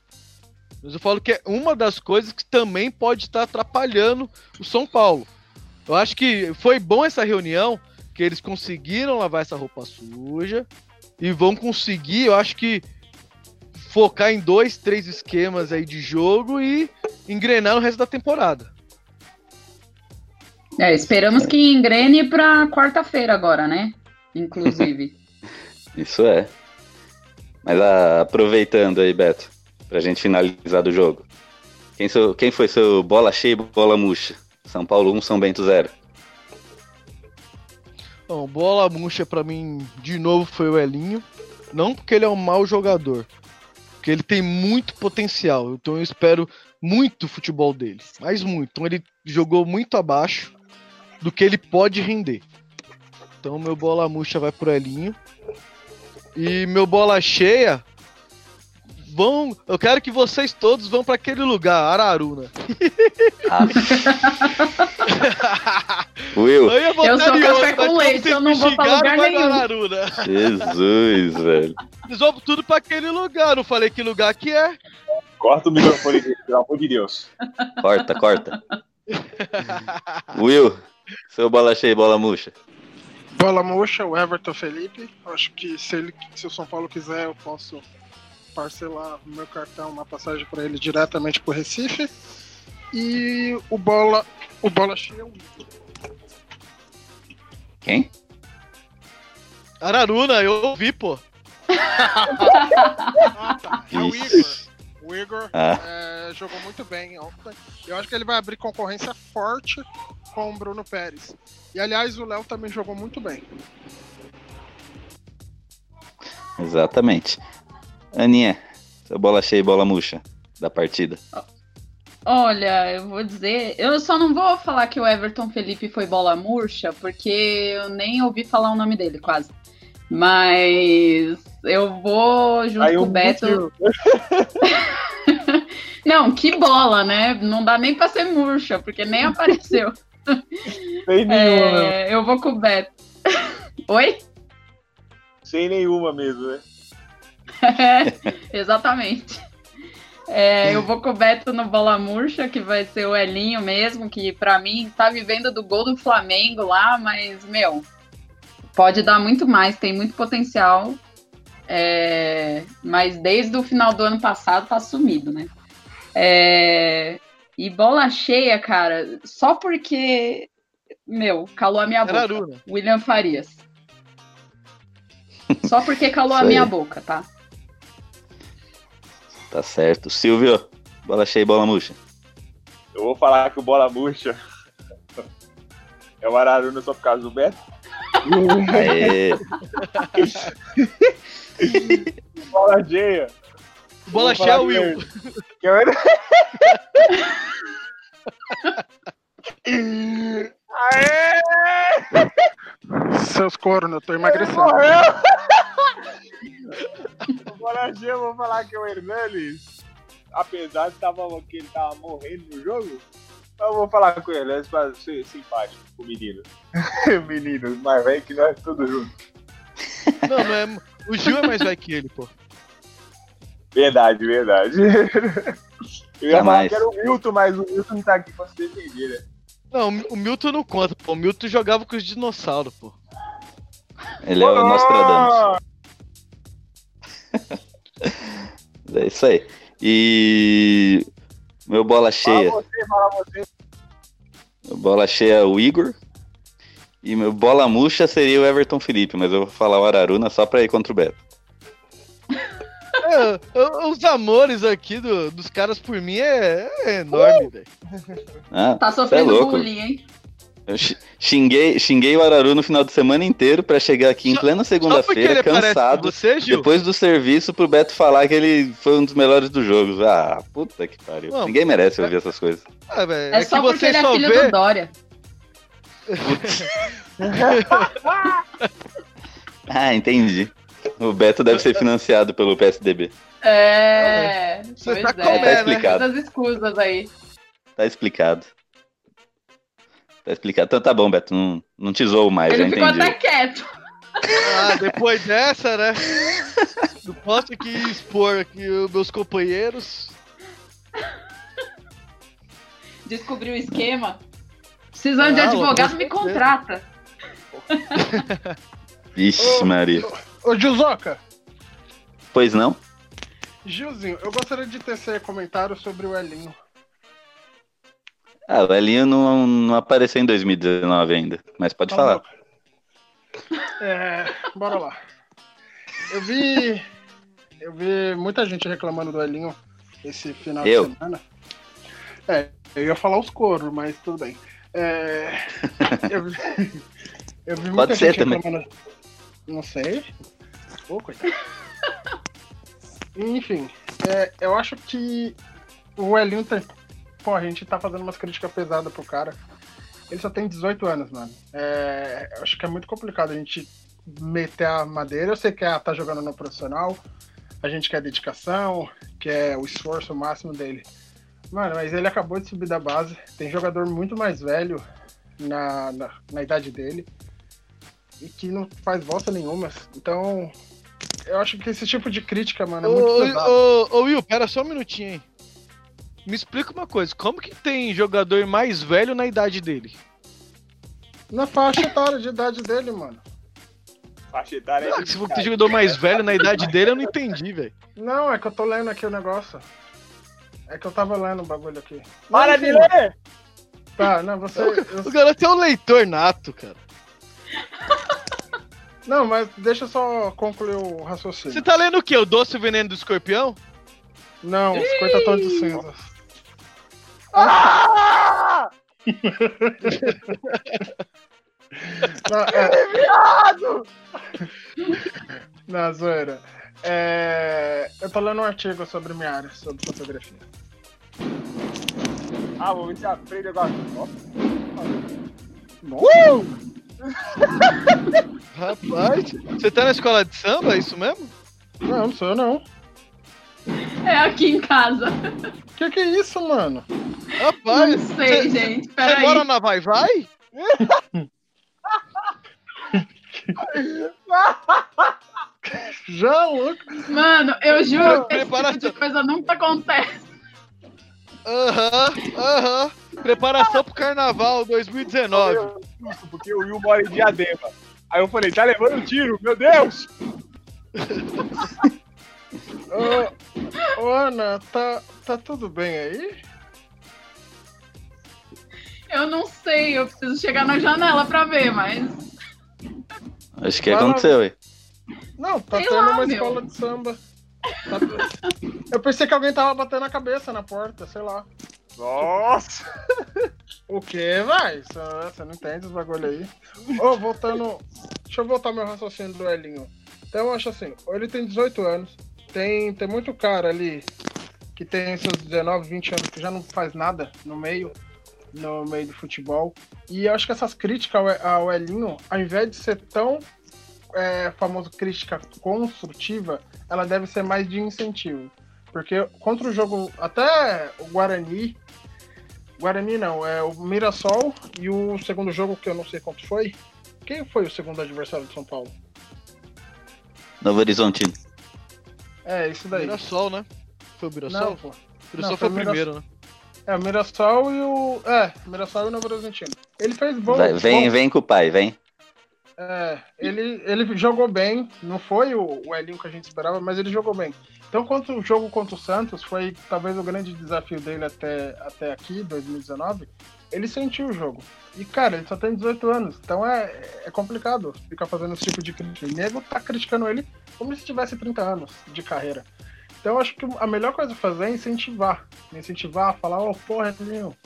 Mas eu falo que é uma das coisas que também pode estar atrapalhando o São Paulo. Eu acho que foi bom essa reunião, que eles conseguiram lavar essa roupa suja e vão conseguir, eu acho que focar em dois, três esquemas aí de jogo e engrenar o resto da temporada. É, esperamos que engrene pra quarta-feira agora, né? Inclusive. Isso é. Mas ah, aproveitando aí, Beto, pra gente finalizar do jogo. Quem, quem foi seu bola cheia e bola murcha? São Paulo 1, São Bento 0. Bom, bola murcha pra mim de novo foi o Elinho. Não porque ele é um mau jogador, porque ele tem muito potencial. Então eu espero muito o futebol dele, mas muito. Então ele jogou muito abaixo do que ele pode render. Então meu bola murcha vai pro Elinho. E meu bola cheia vão, eu quero que vocês todos vão pra aquele lugar, Araruna. Will, Eu ia Eu sou café outro, mas com leite, eu não vou pra lugar nenhum. Araruna. Jesus, velho. Eles vão tudo pra aquele lugar, não falei que lugar que é. Corta o microfone pelo amor de Deus. Corta, corta. Will, seu bola cheia bola murcha. Bola murcha, o Everton Felipe. Acho que se, ele, se o São Paulo quiser, eu posso parcelar no meu cartão uma passagem para ele diretamente pro Recife. E o bola, o bola cheia é o Igor. Quem? Araruna, eu ouvi, pô. Ah, tá. É o Igor. O Igor Ah. é, jogou muito bem ontem. Eu acho que ele vai abrir concorrência forte com o Bruno Pérez. E aliás, o Léo também jogou muito bem. Exatamente. Aninha, seu bola cheia e bola murcha da partida. Olha, eu vou dizer, eu só não vou falar que o Everton Felipe foi bola murcha, porque eu nem ouvi falar o nome dele quase. Mas eu vou junto Aí com o Beto. Não, que bola, né? Não dá nem pra ser murcha, porque nem apareceu. Sem nenhuma, né? É, eu vou com o Beto. Oi? Sem nenhuma mesmo, né? Exatamente. É, eu vou com o Beto no Bola Murcha, que vai ser o Elinho mesmo, que pra mim tá vivendo do gol do Flamengo lá, mas, meu, pode dar muito mais, tem muito potencial. É, mas desde o final do ano passado tá sumido, né? É, e bola cheia, cara, só porque, meu, calou a minha boca. Araruna. William Farias. Só porque calou a minha boca, tá? Tá certo. Silvio, bola cheia e bola murcha. Eu vou falar que o bola murcha é o Araruna só por causa do Beto. Aê. Bola cheia. Bola cheia, falar Will. que- eu- Aê! Seus cornos, eu tô emagrecendo. Morreu! O eu vou falar que o Hernanes, apesar de tava, que ele tava morrendo no jogo, eu vou falar com o Hernanes pra ser simpático com o menino. menino, mais velho que nós todos juntos. Não, não é. O Gil é mais velho que ele, pô. Verdade, verdade. Eu ia falar que era o Milton, mas o Milton não tá aqui pra se defender, né? Não, o Milton não conta, pô. O Milton jogava com os dinossauros, pô. Ele é o Nostradamus. É isso aí. E. Meu bola cheia. Fala você, fala você. Meu bola cheia é o Igor. E meu bola murcha seria o Everton Felipe, mas eu vou falar o Araruna só pra ir contra o Beto. É, os amores aqui do- dos caras por mim é, é enorme, velho. Ah, Tá é sofrendo louco. bullying, hein? Eu xi- xinguei, xinguei o Araru no final de semana inteiro pra chegar aqui em Só- plena segunda-feira, cansado. você. Depois do serviço, pro Beto falar que ele foi um dos melhores do jogo. Ah, puta que pariu. Não, Ninguém merece ouvir essas coisas. Velho, É, é, só que porque você ele é só filho vê. do Dória. Ah, entendi. O Beto deve ser financiado pelo PSDB. É. Você pois tá é. comendo, Tá explicado. Todas as escusas aí. Tá explicado. Tá explicado. Então tá bom, Beto. Não, não te zoo mais, Ele já ficou entendi. até quieto. Ah, depois dessa, né? Não posso aqui expor aqui os meus companheiros. Descobriu o esquema. Precisando de Ah, advogado, com me contrata. Vixe, Ô, Maria. Ô, Gilzoca, Pois não? Gilzinho, eu gostaria de tecer comentário sobre o Elinho. Ah, o Elinho não, não apareceu em 2019 ainda. Mas pode Tá falar. É, bora lá. Eu vi. Eu vi muita gente reclamando do Elinho esse final Eu? de semana. É, eu ia falar os coros, mas tudo bem. É, eu, vi, eu vi muita Pode ser gente também. reclamando. Não sei. Ô, coitado. Enfim, é, eu acho que o Elinho tem. Pô, a gente tá fazendo umas críticas pesadas pro cara. Ele só tem 18 anos, mano. É, acho que é muito complicado a gente meter a madeira. Eu sei que é, tá jogando no profissional, a gente quer dedicação, quer o esforço máximo dele. Mano, mas ele acabou de subir da base. Tem jogador muito mais velho na, na, na idade dele e que não faz bosta nenhuma. Então, eu acho que esse tipo de crítica, mano, é muito Ô, pesado. ô, ô, Will, pera só um minutinho aí. Me explica uma coisa, como que tem jogador mais velho na idade dele? Na faixa etária de idade dele, mano. Faixa etária Ah, é se for que tem jogador mais velho na idade dele, eu não entendi, velho. Não, é que eu tô lendo aqui o negócio. É que eu tava lendo o bagulho aqui. Para de ler! Tá, não, você. O eu- garoto é um leitor nato, cara. Não, mas deixa eu só concluir o raciocínio. Você tá lendo o quê? O Doce Veneno do Escorpião? Não, 50 tons de cinza. Ah! Não, é, Viado! não, zoeira. É, eu tô lendo um artigo sobre minha área, sobre fotografia. Ah, vou ver se aprende agora. Ó, Rapaz, você tá na escola de samba, é isso mesmo? Não, não sou eu não. É aqui em casa. Que que é isso, mano? Rapaz, Não sei, cê- gente. Você mora na Vai Vai? Já, louco. Mano, eu juro que esse tipo de coisa nunca acontece. Aham, aham. Preparação pro Carnaval 2019. Justo, porque o Will mora em Diadema. Aí eu falei, tá levando um tiro, meu Deus! Ô, ô, Ana, tá, tá tudo bem aí? Eu não sei, eu preciso chegar na janela pra ver, mas. Acho que aconteceu, aí. Não, tá Sei tendo lá, uma meu. escola de samba. Eu pensei que alguém tava batendo a cabeça na porta, sei lá. Nossa! O que, vai? Você não entende os bagulho aí. Ô, voltando. Deixa eu voltar meu raciocínio do Elinho. Então eu acho assim, ele tem 18 anos, tem, tem muito cara ali que tem seus 19, 20 anos que já não faz nada no meio, no meio do futebol. E eu acho que essas críticas ao, Elinho, ao invés de ser tão é, famoso crítica construtiva, ela deve ser mais de incentivo. Porque contra o jogo, até o Guarani, Guarani não, é o Mirassol e o segundo jogo que eu não sei quanto foi. Quem foi o segundo adversário de São Paulo? Novo Horizontino. É, isso daí. Mirassol, né? Foi o Mirassol? Não, pô. Mirassol Não, foi o foi o primeiro, né? É, o Mirassol e o. É, o Mirassol e o Novo Horizontino. Ele fez bom. Vai, vem, bom- vem com o pai, vem. É, ele, ele jogou bem, não foi o, o Elinho que a gente esperava, mas ele jogou bem. Então, quanto o jogo contra o Santos foi talvez o grande desafio dele até, até aqui, 2019, ele sentiu o jogo. E, cara, ele só tem 18 anos, então é, é complicado ficar fazendo esse tipo de crítica. O nego tá criticando ele como se tivesse 30 anos de carreira. Então, eu acho que a melhor coisa a fazer é incentivar. Incentivar, falar, ô, porra, Elinho,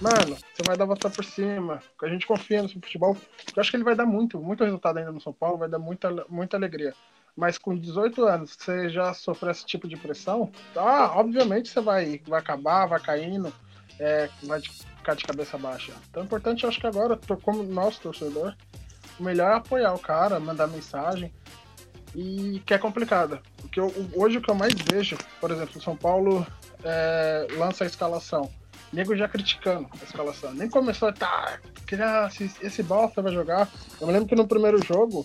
mano, você vai dar a volta por cima. A gente confia no seu futebol. Eu acho que ele vai dar muito, muito resultado ainda no São Paulo, vai dar muita, muita alegria. Mas com 18 anos, você já sofreu esse tipo de pressão, ah, obviamente você vai, vai acabar, vai caindo, é, vai ficar de cabeça baixa. Então, o importante, acho que agora, como nosso torcedor, o melhor é apoiar o cara, mandar mensagem. E que é complicado. Porque eu- hoje o que eu mais vejo, por exemplo, o São Paulo é, lança a escalação. Nego já criticando a escalação. Nem começou a tá, ah, esse, esse bosta vai jogar. Eu me lembro que no primeiro jogo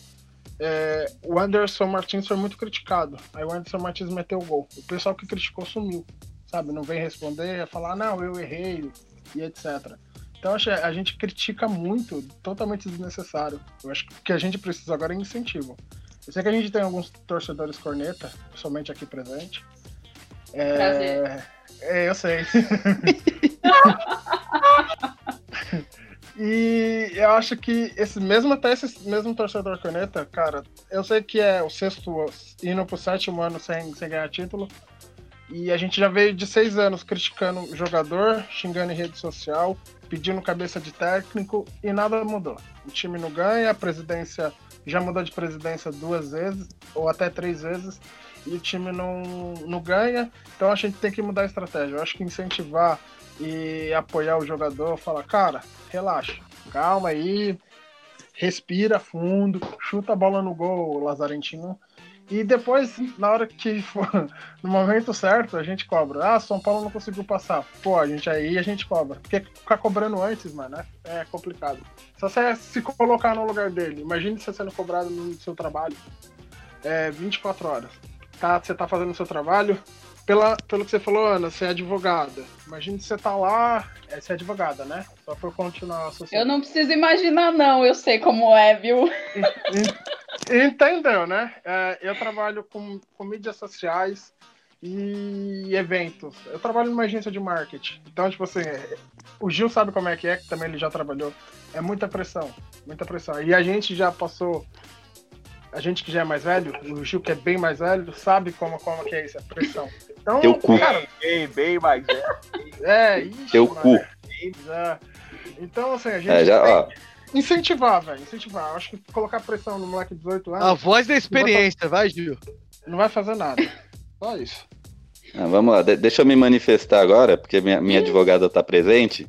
é, o Anderson Martins foi muito criticado. Aí o Anderson Martins meteu o gol. O pessoal que criticou sumiu, sabe? Não vem responder, é falar, não, eu errei e etc. Então acho que a gente critica muito, totalmente desnecessário. Eu acho que o que a gente precisa agora é incentivo. Eu sei que a gente tem alguns torcedores corneta, principalmente aqui presente. É, Prazer. é, eu sei. E eu acho que esse mesmo até esse mesmo torcedor corneta, cara, eu sei que é o sexto indo pro sétimo ano sem, sem ganhar título. E a gente já veio de seis anos criticando jogador, xingando em rede social, pedindo cabeça de técnico e nada mudou. O time não ganha, a presidência já mudou de presidência duas vezes, ou até três vezes, e o time não, não ganha. Então a gente tem que mudar a estratégia. Eu acho que incentivar e apoiar o jogador, falar, cara, relaxa, calma aí, respira fundo, chuta a bola no gol, Lazarentino. E depois, na hora que for, no momento certo, a gente cobra. Ah, São Paulo não conseguiu passar. Pô, a gente aí a gente cobra. Porque ficar cobrando antes, mano, é, é complicado. Se você se colocar no lugar dele, imagine você sendo cobrado no seu trabalho é, 24 horas. Tá, você tá fazendo o seu trabalho, pela, pelo que você falou, Ana, você é advogada. Imagine que você tá lá, é, você é advogada, né? Só pra continuar a Eu não preciso imaginar, não. Eu sei como é, viu? Entendeu, né? É, eu trabalho com, com mídias sociais e eventos. Eu trabalho numa agência de marketing. Então, tipo assim, o Gil sabe como é que é, que também ele já trabalhou. É muita pressão, muita pressão. E a gente já passou. A gente que já é mais velho, o Gil que é bem mais velho, sabe como, como que é isso, a pressão. Então, Teu cu. cara, Bem, bem mais velho. é, ixi, Teu mano, cu. é. Então, assim, a gente É, já, tem ó, que incentivar, velho, incentivar. Eu acho que colocar pressão no moleque de 18 anos A voz da experiência, vai, Gil. não vai fazer nada. Só isso. Ah, vamos lá, de- deixa eu me manifestar agora, porque minha, minha advogada está presente.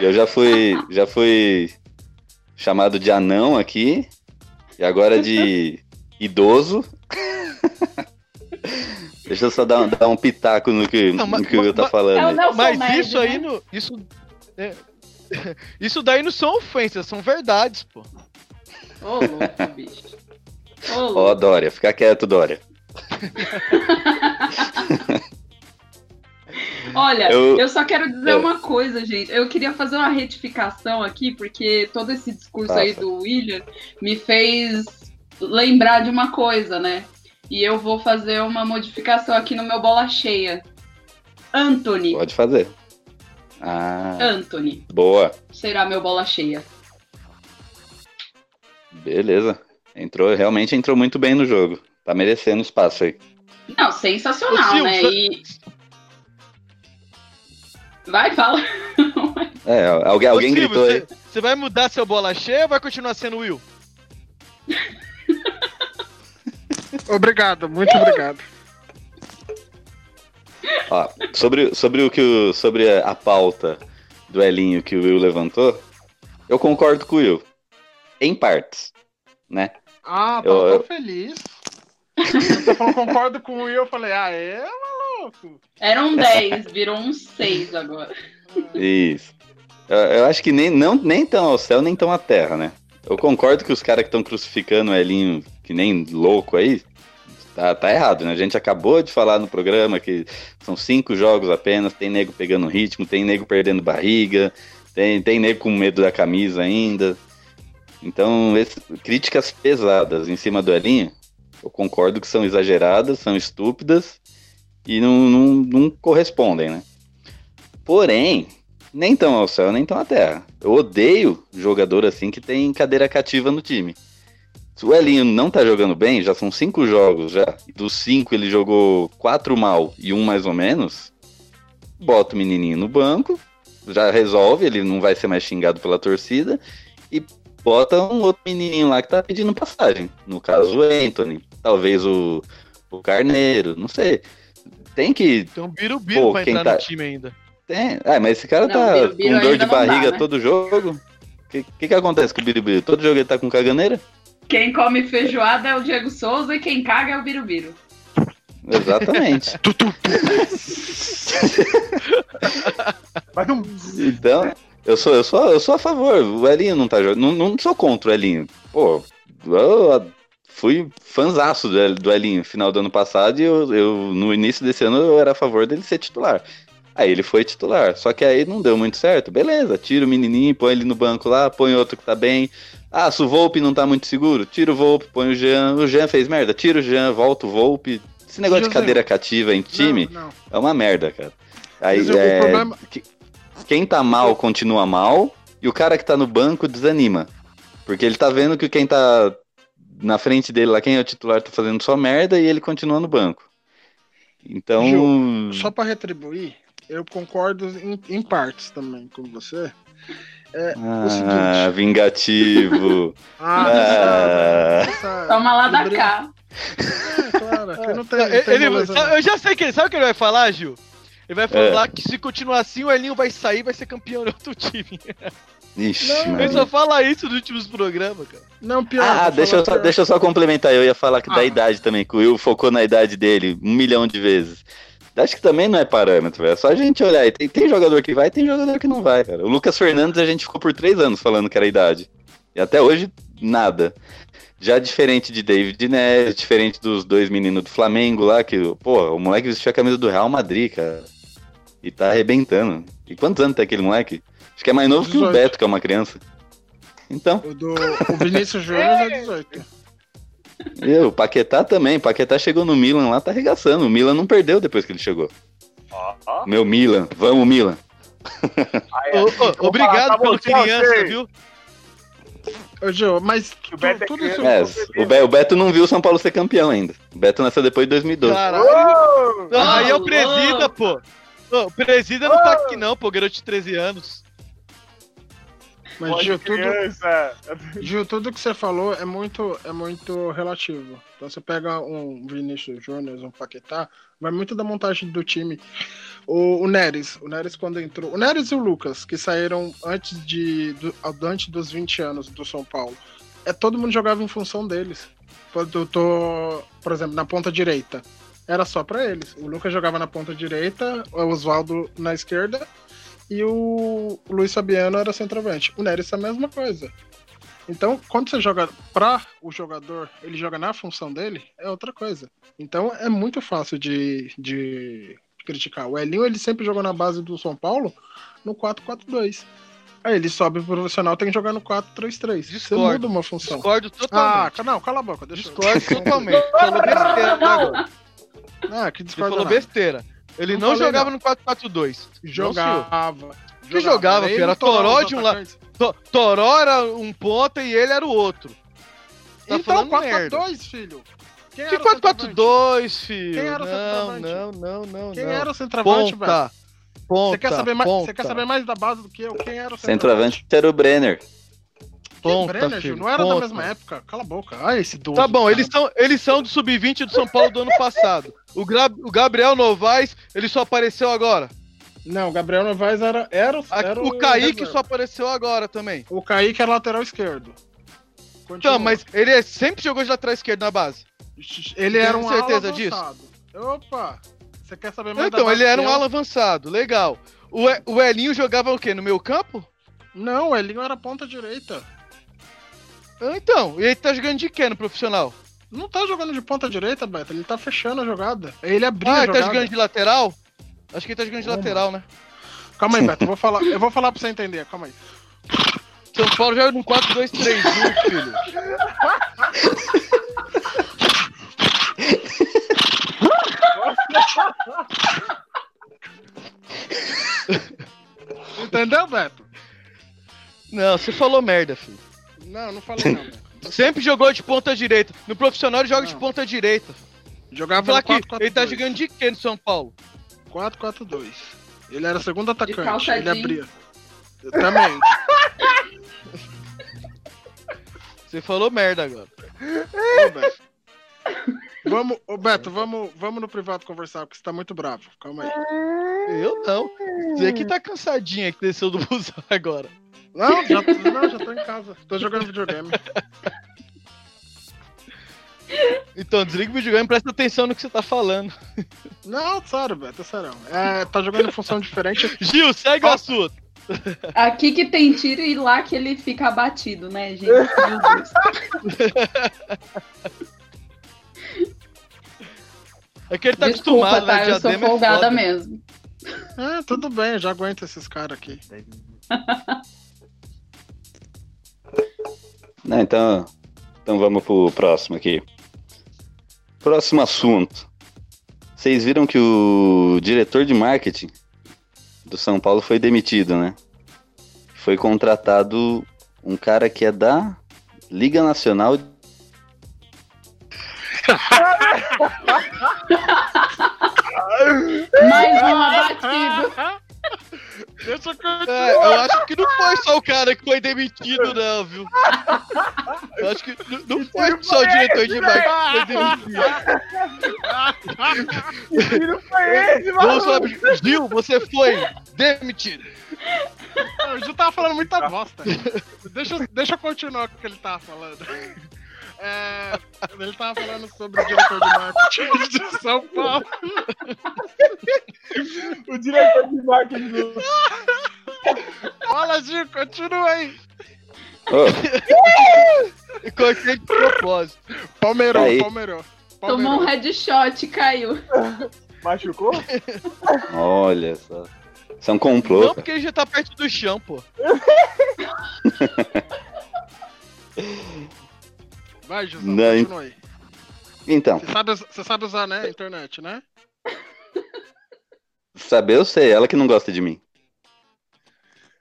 Eu já fui, já fui chamado de anão aqui, e agora de idoso. deixa eu só dar, um- dar um pitaco no que, Não, mas- no que eu tá mas- falando. É o aí. Mas isso aí né? no. Isso. é, isso daí não são ofensas, são verdades, pô. Ô, louco, bicho. Ô, Ó, louco. Dória, fica quieto, Dória. Olha, Eu- eu, só quero dizer É. uma coisa, gente. Eu queria fazer uma retificação aqui, porque todo esse discurso aí do William me fez lembrar de uma coisa, né? E eu vou fazer uma modificação aqui no meu bola cheia. Anthony. Pode fazer. Ah, Anthony boa. será meu bola cheia. Beleza. Entrou, realmente entrou muito bem no jogo. Tá merecendo espaço aí. Não, sensacional, né? você- E... Vai, fala. É, alguém, alguém Ô, Silvio, gritou aí. você- vai mudar seu bola cheia ou vai continuar sendo o Will? Obrigado, muito obrigado. Ó, sobre, sobre o que o, sobre a, pauta do Elinho que o Will levantou, eu concordo com o Will. Em partes, né? Ah, Eu- tô, eu- tô feliz. Você falou concordo com o Will, eu falei, ah, é, Era um 10, virou um 6 agora. Isso. Eu, eu acho que nem, não, nem tão ao céu, nem tão à terra, né? Eu concordo que os caras que estão crucificando o Elinho, que nem louco aí, tá, tá errado, né? A gente acabou de falar no programa que são cinco jogos apenas, tem nego pegando ritmo, tem nego perdendo barriga, tem, tem nego com medo da camisa ainda. Então, esse- críticas pesadas em cima do Elinho, eu concordo que são exageradas, são estúpidas e não, não, não correspondem, né? Porém, nem tão ao céu, nem tão à terra. Eu odeio jogador assim que tem cadeira cativa no time. Se o Elinho não tá jogando bem, já são cinco jogos já. Dos cinco ele jogou quatro mal e um mais ou menos. Bota o menininho no banco, já resolve, ele não vai ser mais xingado pela torcida. E bota um outro menininho lá que tá pedindo passagem. No caso, o Anthony. Talvez o, o Carneiro, não sei. Tem que Tem um birubiru Pô, pra entrar tá- no time ainda. tem. Ah, mas esse cara Não, tá Birubiru com dor de não dá, barriga né? todo jogo. O que, que que acontece com o Birubiru? Todo jogo ele tá com caganeira? Quem come feijoada é o Diego Souza e quem caga é o Birubiru. Exatamente. Mas não. então, eu sou, eu, sou, eu sou a favor. O Elinho não tá jogando. Não, não sou contra o Elinho. Pô, eu fui fanzaço do, do Elinho no final do ano passado e eu, eu, no início desse ano eu era a favor dele ser titular. Aí ele foi titular, só que aí não deu muito certo. Beleza, tira o menininho, põe ele no banco lá, põe outro que tá bem. Ah, se o Volpe não tá muito seguro, tira o Volpe, põe o Jean. O Jean fez merda, tira o Jean, volta o Volpe. Esse negócio de José. cadeira cativa em time Não, não. é uma merda, cara. Aí, Mas é, problema- que- quem tá mal continua mal e o cara que tá no banco desanima. Porque ele tá vendo que quem tá na frente dele lá, quem é o titular, tá fazendo só merda e ele continua no banco. Então. Gil, Só pra retribuir, eu concordo em, em partes também com você. É o Ah, seguinte. vingativo. Ah, Ah. essa- Toma lá da cá. É, claro, aqui não tem, não Ele- tem ele- moleza, sabe- não. eu já sei que ele sabe o que ele vai falar, Gil. Ele vai É. falar que se continuar assim, o Elinho vai sair e vai ser campeão de outro time. Ixi, Não, só fala isso nos últimos programas, cara. Não, pior. Ah, deixa eu, só, pior. deixa eu só complementar. Eu ia falar que da Ah. idade também, que o Will focou na idade dele um milhão de vezes. Acho que também não é parâmetro, é só a gente olhar. E Tem, tem jogador que vai tem jogador que não vai, cara. O Lucas Fernandes a gente ficou por três anos falando que era idade. E até hoje, nada. Já diferente de David Neres, diferente dos dois meninos do Flamengo lá, que, pô, o moleque vestiu a camisa do Real Madrid, cara. E tá arrebentando. E quantos anos tem aquele moleque? Acho que é mais novo que o 18. Beto, que é uma criança. Então. O, do, o Vinícius Júnior é 18. E o Paquetá também. Paquetá chegou no Milan lá, tá arregaçando. O Milan não perdeu depois que ele chegou. Meu Milan, vamos Milan. Aí, Ô, ô, vou obrigado pelo criança, gente. viu? Ô, Gil, mas O Beto é tudo isso. É, o, Be- o Beto não viu o São Paulo ser campeão ainda. O Beto nasceu depois de 2012. Caralho. Aí é o presida, pô. O presida não tá aqui não, pô, garoto de 13 anos. Mas, Gil, tudo. Gil, tudo que você falou é muito, é muito relativo. Então você pega um Vinícius Júnior, um Paquetá, vai muito da montagem do time. O, o Neres, o Neres quando entrou. O Neres e o Lucas, que saíram antes, de, do, antes dos 20 anos do São Paulo. É, todo mundo jogava em função deles. Quando eu tô, por exemplo, na ponta direita. Era só pra eles. O Lucas jogava na ponta direita, o Oswaldo na esquerda e o Luiz Fabiano era centroavante. O Neres é a mesma coisa. Então, quando você joga pra o jogador, ele joga na função dele, é outra coisa. Então, é muito fácil de, de criticar. O Elinho, ele sempre jogou na base do São Paulo no 4-4-2. Aí ele sobe pro profissional, tem que jogar no 4-3-3. Você Discordo. muda uma função. Discordo Ah, totalmente. ca- não, cala a boca, deixa eu- Discordo totalmente. Falou besteira agora. Ah, que Ele discorda falou nada. besteira. Ele Não não, jogava não. no 4-4-2. Jogava. Que jogava, Ele filho? Era Toró de um lado. To- Toró era um ponta e ele era o outro. Tá então, falando merda. 4x2, filho. Quem Que era o centroavante? 4-4-2, filho? Quem era o não, centroavante? não, não, não, Quem não. era o centroavante, velho? Ponta. Ponta. Você quer, saber mais, você quer ponta, saber mais da base do que eu? Quem era o Centroavante era o Brenner. Ponta, Brenner, filho, não era da ponta. mesma época. Cala a boca. Ai, esse doce. Tá bom, eles são, eles são do Sub-20 do São Paulo do ano passado. O, Gra- o Gabriel Novaes, ele só apareceu agora. Não, o Gabriel Novaes era, era, o- era o Kaique reserva. só apareceu agora também. O Kaique era lateral esquerdo. Continua. Então, mas ele é- sempre jogou de lateral esquerdo na base. Ele era um certeza ala disso? avançado. Opa! Você quer saber mais Então, ele era um ala avançado, legal. O, E- o Elinho jogava o quê? No meio campo? Não, o Elinho era ponta direita. Ah, Então, e ele tá jogando de quê no profissional? Não tá jogando de ponta direita, Beto. Ele tá fechando a jogada. Ele abriu Ah, a ele tá jogada. jogando de lateral? Acho que ele tá jogando de Como? lateral, né? Calma aí, Beto. Eu vou falar, eu vou falar pra você entender. Calma aí. São Paulo joga num 4-2-3-1, filho. Entendeu, Beto? Não, você falou merda, filho. Não, não falei não. Beto. Sempre jogou de ponta direita. No profissional ele joga de Não. ponta direita. Jogava Fala no aqui, 4-4-2. ele tá jogando de quê no São Paulo? 4-4-2. Ele era segundo atacante. calça Ele jeans. abria. Eu também. Você falou merda agora. Ô, Beto. Vamos, ô Beto, vamos, vamos no privado conversar, porque você tá muito bravo. Calma aí. Eu não. Você que tá cansadinha que desceu do busão agora. Não, já, não, já tô em casa. Tô jogando videogame. Então, desliga o videogame e presta atenção no que você tá falando. Não, sério, Beto, sério. É, tá jogando em função diferente. Gil, segue o assunto. Aqui que tem tiro e lá que ele fica abatido, né, gente? Meu Deus. É que ele tá Desculpa, acostumado, tá? né? Eu sou é folgada foda. mesmo. É, tudo bem, eu já aguento esses caras aqui. Não, então, então vamos pro próximo aqui. Próximo assunto. Vocês viram que o diretor de marketing do São Paulo foi demitido, né? Foi contratado um cara que é da Liga Nacional. Mais um abatido. Deixa eu É, eu acho que não foi só o cara que foi demitido, não, viu? Eu acho que não- não foi só o diretor de marketing que foi demitido. não foi esse, Vamos lá, Gil, você foi demitido. O Gil tava falando muita bosta. Deixa, eu- deixa eu continuar com o que ele tava falando. É, ele tava falando sobre o diretor de marketing de São Paulo. O diretor de marketing do. Fala, Gil, continua aí. E cortei de propósito. Palmeirou, Aí. palmeirou. Tomou um headshot e caiu. Machucou? olha só. Isso é um complô. Não porque ele já tá perto do chão, pô. Vai, Não, continua aí. Então, Você sabe, você sabe usar, né, a internet, né? saber eu sei, ela que não gosta de mim.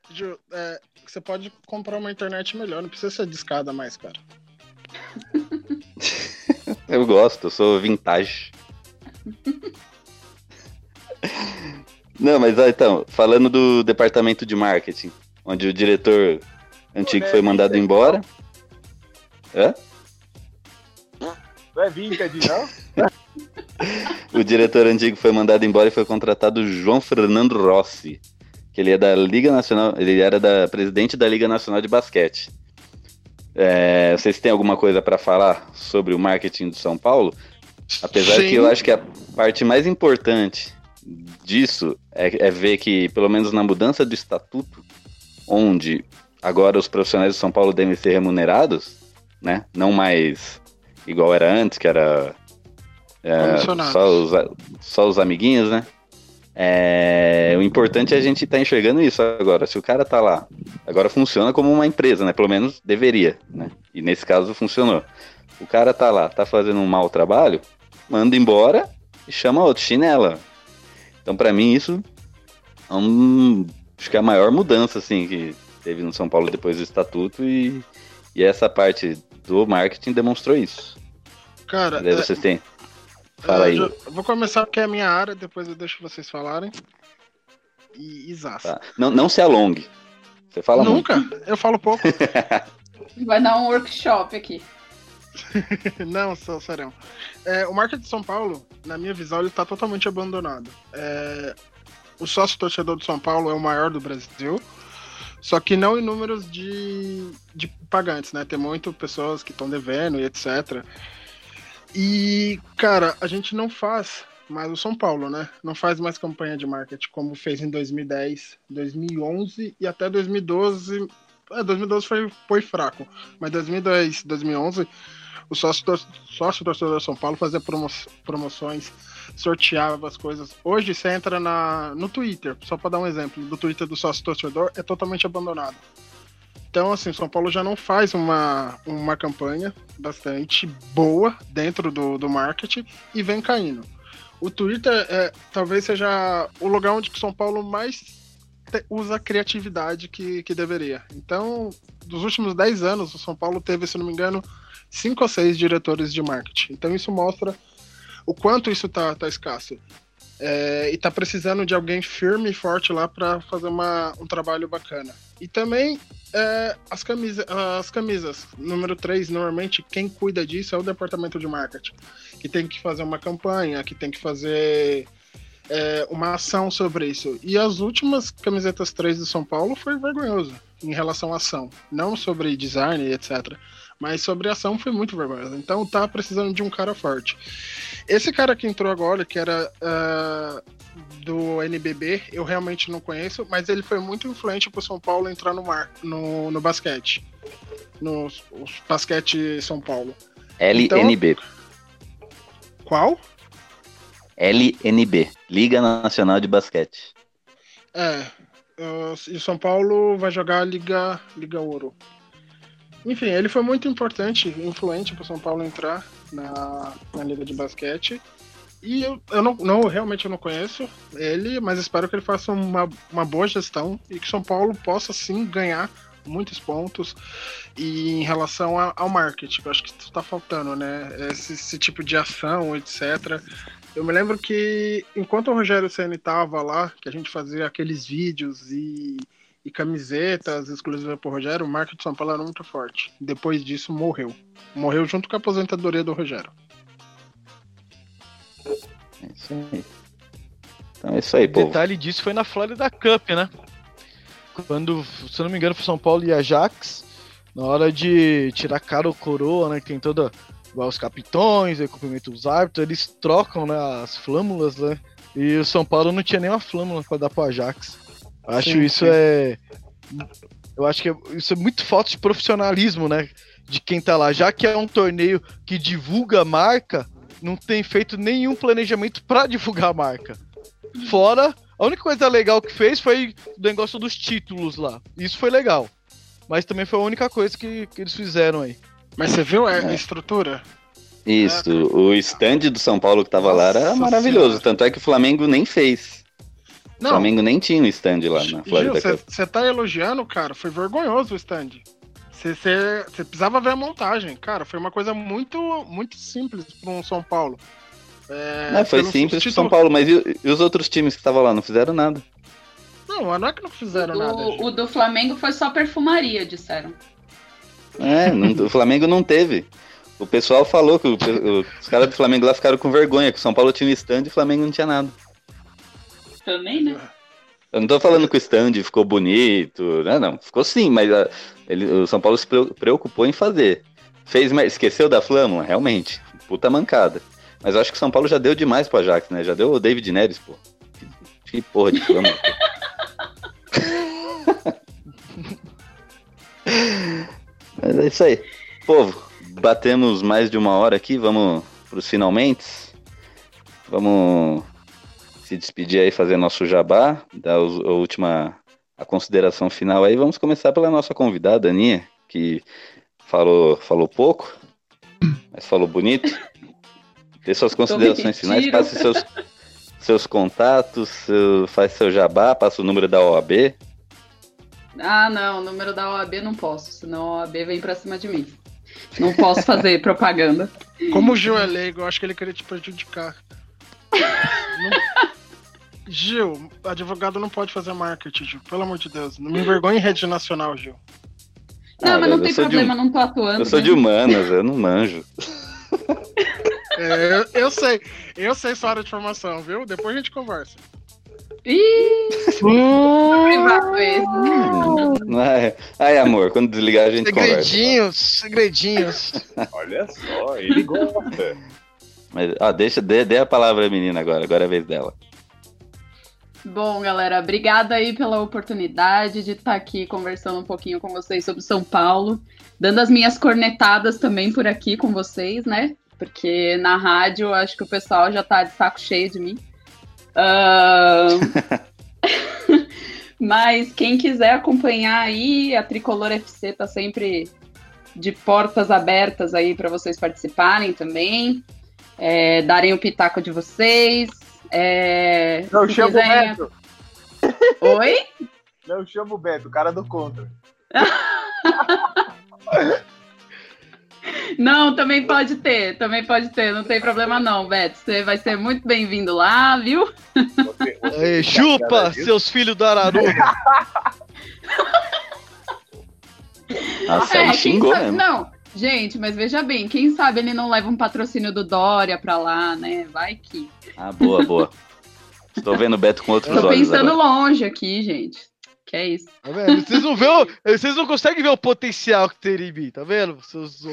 Gil, é, você pode comprar uma internet melhor, não precisa ser discada mais, cara. Eu gosto, eu sou vintage. Não, mas então, falando do departamento de marketing, onde o diretor antigo foi mandado embora. Hã? Não é vintage, não? O diretor antigo foi mandado embora e foi contratado o João Fernando Rossi, que ele é da Liga Nacional, ele era da presidente da Liga Nacional de Basquete. É, vocês têm alguma coisa para falar sobre o marketing do São Paulo? Apesar Sim. que eu acho que a parte mais importante disso é, é ver que, pelo menos na mudança do estatuto, onde agora os profissionais do São Paulo devem ser remunerados, né? Não mais igual era antes, que era é, só, os, só os amiguinhos, né? É, o importante é a gente estar enxergando isso agora. Se o cara tá lá, agora funciona como uma empresa, né? Pelo menos deveria, né? E nesse caso funcionou. O cara tá lá, tá fazendo um mau trabalho, manda embora e chama outro, chinela. Então, pra mim, isso é um, acho que é a maior mudança, assim, que teve no São Paulo depois do estatuto e, e essa parte do marketing demonstrou isso. Cara, Daí é, vocês têm. Fala é, aí. já- eu vou começar porque é a minha área, depois eu deixo vocês falarem. E Isas. Tá. Não, não se alongue. Você fala muito. Nunca, eu falo pouco. Vai dar um workshop aqui. Não, sou sério. É, o marketing de São Paulo, na minha visão, ele tá totalmente abandonado. É, o sócio torcedor de São Paulo é o maior do Brasil, só que não em números de, de pagantes, né? Tem muitas pessoas que estão devendo e etc. E, cara, a gente não faz mais o São Paulo, né? Não faz mais campanha de marketing como fez em 2010, 2011 e até 2012. É, 2012 foi, foi fraco, mas 2010, 2011 o sócio, sócio torcedor de São Paulo fazia promo- promoções, sorteava as coisas. Hoje você entra na, no Twitter, só para dar um exemplo, do Twitter do sócio torcedor é totalmente abandonado. Então, assim, São Paulo já não faz uma, uma campanha bastante boa dentro do, do marketing e vem caindo. O Twitter é, talvez seja o lugar onde que São Paulo mais usa a criatividade que, que deveria. Então, dos últimos 10 anos, o São Paulo teve, se não me engano, cinco ou seis diretores de marketing. Então isso mostra o quanto isso tá, tá escasso. É, e tá precisando de alguém firme e forte lá para fazer uma, um trabalho bacana. E também é, as, camisa, as camisas. Número 3, normalmente quem cuida disso é o departamento de marketing. Que tem que fazer uma campanha, que tem que fazer é, uma ação sobre isso. E as últimas camisetas 3 do São Paulo foi vergonhoso em relação à ação. Não sobre design etc. Mas sobre a ação foi muito vergonhoso. Então tá precisando de um cara forte. Esse cara que entrou agora, que era ah, do NBB, eu realmente não conheço, mas ele foi muito influente pro São Paulo entrar no, mar, no, no basquete. No basquete São Paulo. LNB. Qual? LNB. Liga Nacional de Basquete. É. e o São Paulo vai jogar a Liga, Liga Ouro. Enfim, ele foi muito importante, influente para o São Paulo entrar na, na Liga de Basquete. E eu, eu não, não, realmente eu não conheço ele, mas espero que ele faça uma, uma boa gestão e que São Paulo possa sim ganhar muitos pontos. E em relação a- ao marketing, eu acho que está faltando, né? Esse, esse tipo de ação, etc. Eu me lembro que enquanto o Rogério Senna estava lá, que a gente fazia aqueles vídeos e, e camisetas exclusivas para o Rogério, o marketing de São Paulo era muito forte. Depois disso, morreu. Morreu junto com a aposentadoria do Rogério. É isso aí. Então é isso aí, povo. Detalhe disso foi na Florida Cup, né? Quando, se eu não me engano, foi São Paulo e Ajax. Na hora de tirar cara ou coroa, né? Que tem toda. vai Os capitões, aí cumprimento os árbitros, eles trocam né, as flâmulas, né? E o São Paulo não tinha nenhuma flâmula pra dar pro Ajax. Acho Sim, isso sim. é. Eu acho que é- isso é muito falta de profissionalismo, né? De quem tá lá. Já que é um torneio que divulga a marca, não tem feito nenhum planejamento pra divulgar a marca. Fora, a única coisa legal que fez foi o negócio dos títulos lá. Isso foi legal. Mas também foi a única coisa que, que eles fizeram aí. Mas você viu a, É. estrutura? Isso, o stand do São Paulo que tava lá era Nossa maravilhoso. Senhora. Tanto é que o Flamengo nem fez. O Flamengo nem tinha um stand lá na Florida você tá elogiando, cara. Foi vergonhoso o stand. Você precisava ver a montagem. Cara, foi uma coisa muito, muito simples para um São Paulo. É, Não, foi simples pro título- São Paulo, mas e, e os outros times que estavam lá? Não fizeram nada. Não, não é que não fizeram nada. O, Gil. o do Flamengo foi só perfumaria, disseram. É, não- o Flamengo não teve. O pessoal falou que o- o- os caras do Flamengo lá ficaram com vergonha, que o São Paulo tinha um stand e o Flamengo não tinha nada. Também, né? Eu não tô falando que o stand ficou bonito, né? Não, ficou sim, mas ah, ele- o São Paulo se pre- preocupou em fazer. Fez, esqueceu da Flâmula? Realmente. Puta mancada. Mas eu acho que o São Paulo já deu demais pro Ajax, né? Já deu o David Neres, pô. Que, que porra de Flâmula. Mas é isso aí. Povo, batemos mais de uma hora aqui, vamos pros finalmente. Vamos se despedir aí, fazer nosso jabá, dar os- a última a consideração final aí. Vamos começar pela nossa convidada, Aninha, que falou, falou pouco, mas falou bonito. Dê suas considerações finais, passe seus, seus contatos, seu- faz seu jabá, passa o número da OAB. Ah, não, o número da OAB não posso, senão a OAB vem pra cima de mim. Não posso fazer propaganda. Como o Gil é leigo, eu acho que ele queria te prejudicar. Não- Gil, advogado não pode fazer marketing, Gil. Pelo amor de Deus. Não me envergonhe em rede nacional, Gil. Não, Ah, mas não tem problema, um- não tô atuando. Eu sou né? de humanas, eu não manjo. É, eu, eu sei. Eu sei sua área de formação, viu? Depois a gente conversa. Ih, privado esse. Ai, ai, amor, quando desligar a gente conversa. Segredinhos, segredinhos. Olha só, ele gosta. Mas, ó, deixa, dê, dê a palavra à menina agora, agora é a vez dela. Bom, galera, obrigada aí pela oportunidade de estar aqui conversando um pouquinho com vocês sobre São Paulo, dando as minhas cornetadas também por aqui com vocês, né? Porque na rádio eu acho que o pessoal já tá de saco cheio de mim. Ahn, Mas quem quiser acompanhar aí, a Tricolor FC tá sempre de portas abertas aí para vocês participarem também, é, darem o pitaco de vocês. É, Não chama o Beto. Oi? Não chama o Beto, o cara do contra. Não, também pode ter, também pode ter, não tem problema não, Beto. Você vai ser muito bem-vindo lá, viu? Você- você Aí, tá chupa, seus filhos do Araruna. Nossa, É, xingou sabe- mesmo. Não, gente, mas veja bem, quem sabe ele não leva um patrocínio do Dória pra lá, né? Vai que. Ah, boa, boa. Estou vendo o Beto com outros Tô olhos pensando agora. longe aqui, gente. Que é isso. Tá vendo? Vocês não, vê o- vocês não conseguem ver o potencial que teria em mim, tá vendo? Seus.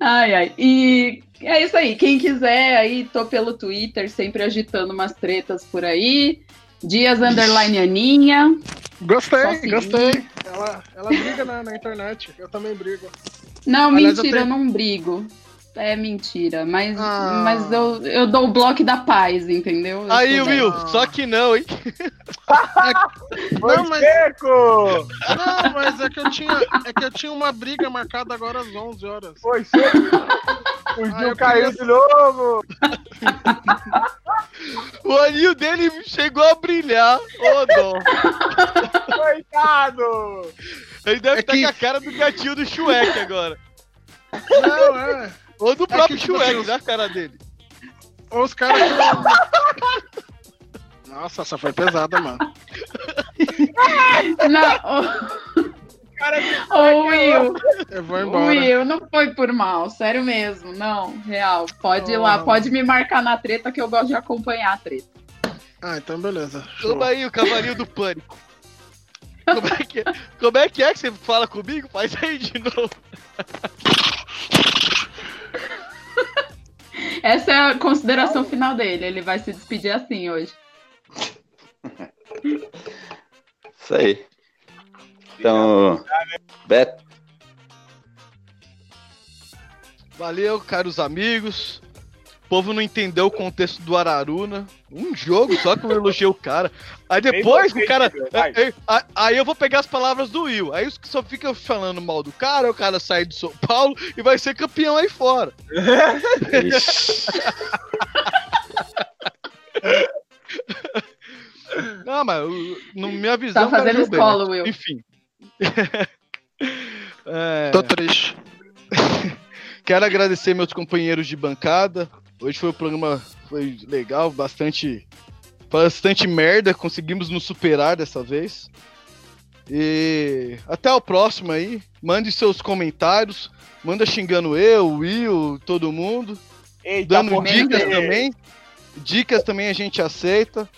Ai, ai. E é isso aí. Quem quiser, aí tô pelo Twitter, sempre agitando umas tretas por aí. Dias underline Aninha. Gostei, gostei. Ela, ela briga na, na internet. Eu também brigo. Não, Aliás, eu mentira, eu, tenho- não brigo. É mentira, mas, Ah. mas eu, eu dou o bloco da paz, entendeu? Eu Aí, Will, só que não, hein? Não, mas, não, mas é que eu tinha, é que eu tinha uma briga marcada agora às 11 horas. Foi seco! O Gil eu caiu de novo! O anil dele chegou a brilhar. Ô, dó. Coitado! Ele deve É estar que- com a cara do gatinho do Shrek agora. Não, é. Ou do É próprio que, tipo Shrek, na cara dele. Ou os caras. Nossa, essa foi pesada, mano. Não, Cara, ô, ô, Will, Eu vou embora. Will, não foi por mal, sério mesmo, não, real. Pode ir lá, pode me marcar na treta que eu gosto de acompanhar a treta. Ah, então beleza. Toma aí o cavalinho do pânico. Como é, que é? Como é que é que você fala comigo? Faz aí de novo. Essa é a consideração final dele, ele vai se despedir assim hoje. Isso aí. Então, Beto, Valeu, caros amigos. O povo não entendeu o contexto do Araruna. Um jogo só que eu elogiei o cara. Aí depois o cara. Will, vai. é, é, a- Aí eu vou pegar as palavras do Will. Aí os que só ficam falando mal do cara, o cara sai do São Paulo e vai ser campeão aí fora. Não, mas no minha visão. Tá fazendo jogou bem, escola, né? Will. Enfim. É, Tô triste. Quero agradecer meus companheiros de bancada. Hoje foi um programa foi legal, bastante bastante merda, conseguimos nos superar dessa vez. E até o próximo aí. Mande seus comentários, manda xingando eu, o Will, todo mundo, Eita, dando porra, dicas é. também. Dicas também a gente aceita,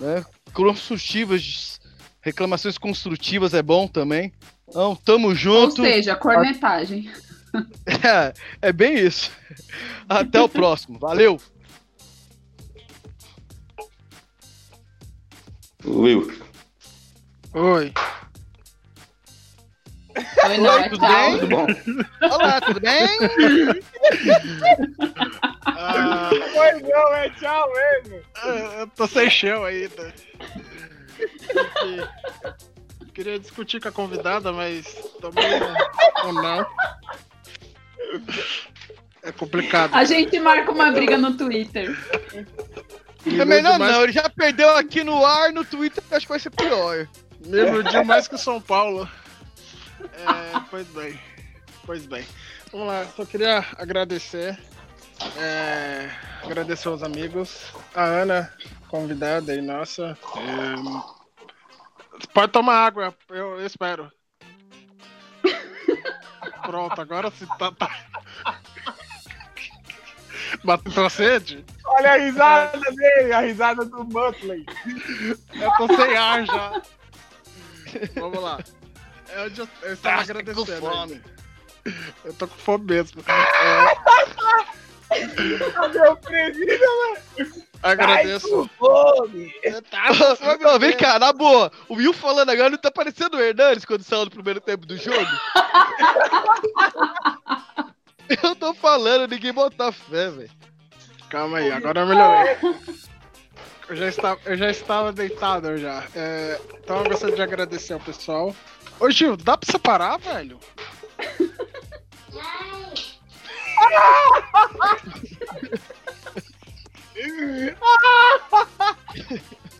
né? Construtivas, reclamações construtivas é bom também. Então, tamo Ou junto. seja, cornetagem. É, é bem isso. Até o próximo. Valeu! Will. Oi. Oi, não, é tudo bem? Tudo bom? Olá, tudo bem? Ah, Pois não, é tchau mesmo! eu tô sem chão ainda. Que- Queria discutir com a convidada, mas também ou não. É complicado. A gente marca uma briga no Twitter. É melhor não, ele já perdeu aqui no ar, no Twitter, acho que vai ser pior. Me iludiu mais que o São Paulo. É, pois bem. Pois bem. Vamos lá, só queria agradecer. é, agradecer aos amigos. A Ana, convidada aí, nossa. é, pode tomar água, eu, eu espero. Pronto, agora se tá. tá... Bateu a sede? Olha a risada dele, a risada do Muttley. Eu tô sem ar já. Vamos lá. Eu, já, eu estava Tá agradecendo. com fome. Eu tô com fome mesmo. Meu presídio, velho. Agradeço. Fome. Ô, vem cá, na boa. O Will falando agora não tá parecendo o Hernandes quando saiu no primeiro tempo do jogo? Eu tô falando, ninguém botar fé, velho. Calma aí, agora eu melhorei. Eu já estava, eu já estava deitado eu já. É, então eu gostaria de agradecer ao pessoal. Ô Gil, dá pra separar, velho?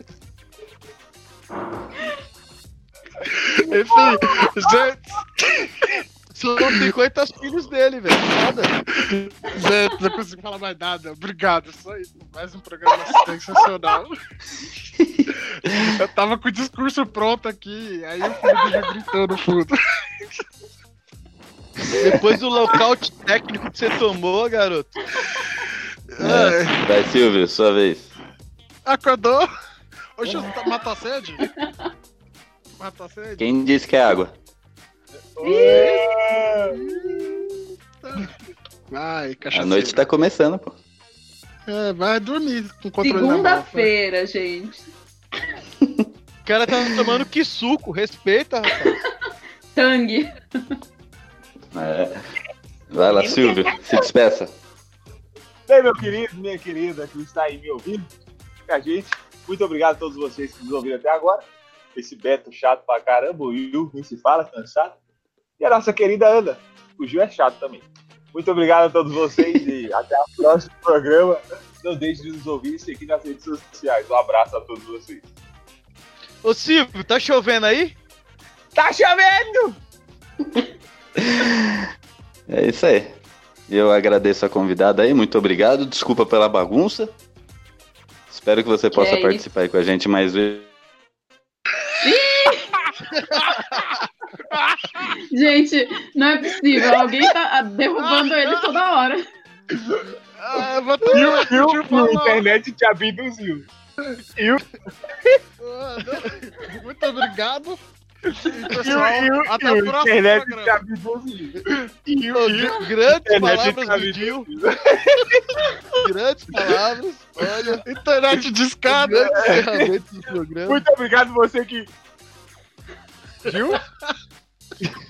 Enfim, gente, São 50 filhos dele, velho. Foda. gente, não consigo falar mais nada. Obrigado, só isso. Mais um programa sensacional. Eu tava com o discurso pronto aqui, aí o filho já gritou no fundo. Depois do lockout técnico que você tomou, garoto. Ai, Vai, Silvio, sua vez. acordou? Ô Gil, tá- matou a sede? Matou a sede? Quem disse que é água? Vai, cachaceiro. A noite tá começando, pô. É, vai dormir com controle. Segunda-feira, gente. O cara tá tomando que suco, respeita, rapaz. Tangue. É. Vai lá, Silvio, se despeça. Bem, meu querido, minha querida, que está aí me ouvindo, com a gente. Muito obrigado a todos vocês que nos ouviram até agora. Esse Beto chato pra caramba, o Will, nem se fala, cansado. E a nossa querida Ana, o Gil é chato também. Muito obrigado a todos vocês e até o próximo programa. Não deixe de nos ouvir e seguir nas redes sociais. Um abraço a todos vocês. Ô Silvio, tá chovendo aí? Tá chovendo! É isso aí. Eu agradeço a convidada aí, muito obrigado. Desculpa pela bagunça. Espero que você possa é participar aí com a gente mais vezes. Gente, não é possível. Alguém tá derrubando ele toda hora. Ah, eu vou E o tomar. Eu falar. a internet te abduziu. Ah, não. Muito obrigado. E, E pessoal, o- e o- até e o o próximo internet te programa. abduziu. Ô, gr- grandes palavras do Gil. Grandes palavras. Olha, Internet de escada. grandes ferramentas do programa. Muito obrigado você que. Viu?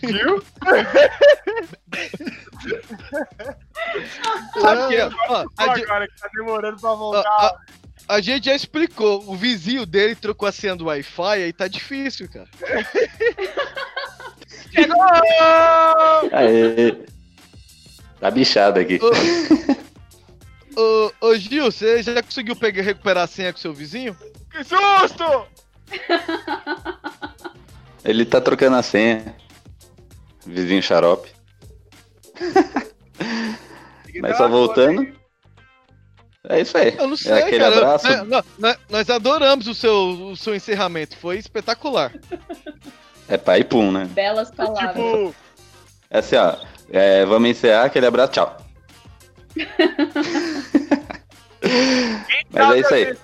Viu? Sabe que, ó, a, ge- Agora que tá demorando pra voltar. A gente já explicou. O vizinho dele trocou a senha do Wi-Fi, aí tá difícil, cara. Aê. Tá bichado aqui. Ô, ô Gil, você já conseguiu pegar, recuperar a senha com seu vizinho? Que susto! Ele tá trocando a senha. Vizinho xarope. Mas só voltando. É isso aí. Eu não sei, é aquele cara. abraço. Nós- nós- nós- adoramos o seu, o seu encerramento. Foi espetacular. É pai e pum, né? Belas palavras. Tipo, É assim, ó. é, vamos encerrar aquele abraço, tchau. Mas é isso aí.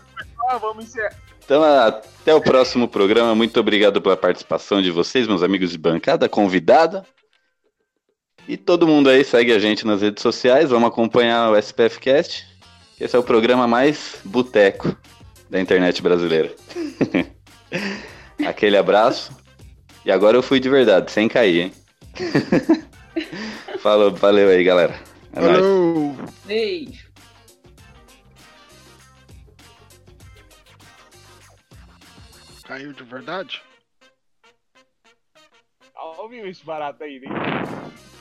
Ah, vamos encerrar. Então, até o próximo programa. Muito obrigado pela participação de vocês, meus amigos de bancada, convidada. E todo mundo aí segue a gente nas redes sociais. Vamos acompanhar o SPF Cast. Esse é o programa mais boteco da internet brasileira. Aquele abraço. E agora eu fui de verdade, sem cair, hein? Falou, valeu aí, galera. É nóis. Beijo. Caiu de verdade? Ouviu esse barato aí, né?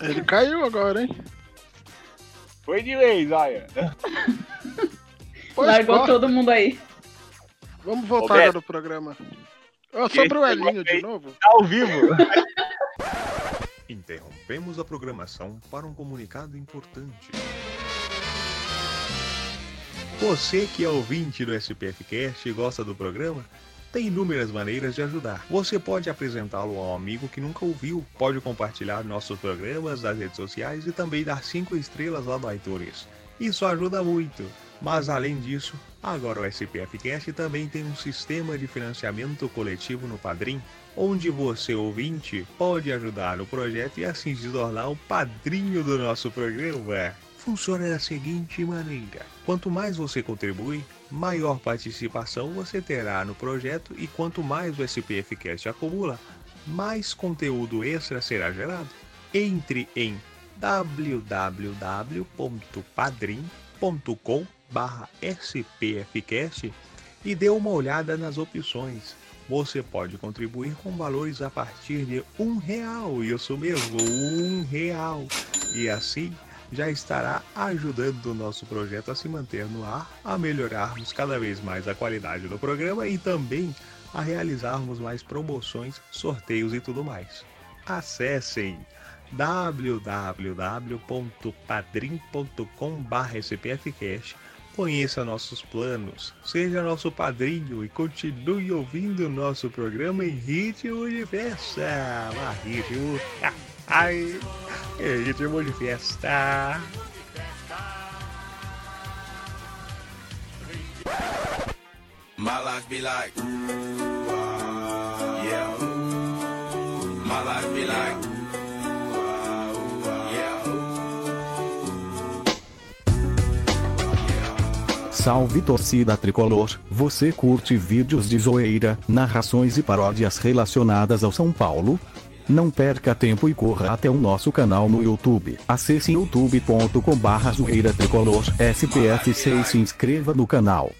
Ele caiu agora, hein? Foi de vez, olha. Pois Largou todo mundo aí. Vamos voltar agora no programa. Ô, sobre o Elinho de novo. Tá ao vivo. Interrompemos a programação para um comunicado importante. Você que é ouvinte do SPF Cast e gosta do programa, tem inúmeras maneiras de ajudar. Você pode apresentá-lo a um amigo que nunca ouviu, pode compartilhar nossos programas nas redes sociais e também dar 5 estrelas lá no iTunes. Isso ajuda muito. Mas além disso, agora o SPF Cast também tem um sistema de financiamento coletivo no Padrim, onde você ouvinte pode ajudar o projeto e assim se tornar o padrinho do nosso programa. Funciona da seguinte maneira: quanto mais você contribui, maior participação você terá no projeto e quanto mais o SPF Cast acumula, mais conteúdo extra será gerado. Entre em www.padrim.com spfcast e dê uma olhada nas opções. Você pode contribuir com valores a partir de um real, isso mesmo, um real. E assim já estará ajudando o nosso projeto a se manter no ar, a melhorarmos cada vez mais a qualidade do programa e também a realizarmos mais promoções, sorteios e tudo mais. Acessem www.padrim.com.br Conheça nossos planos, seja nosso padrinho e continue ouvindo nosso programa em ritmo de festa. Ah, ritmo. Ai, ritmo de festa. My life be like, ah, yeah. My life be like, Salve torcida tricolor, você curte vídeos de zoeira, narrações e paródias relacionadas ao São Paulo? Não perca tempo e corra até o nosso canal no YouTube. Acesse youtube.com barra zoeira tricolor SPF6 e se inscreva no canal.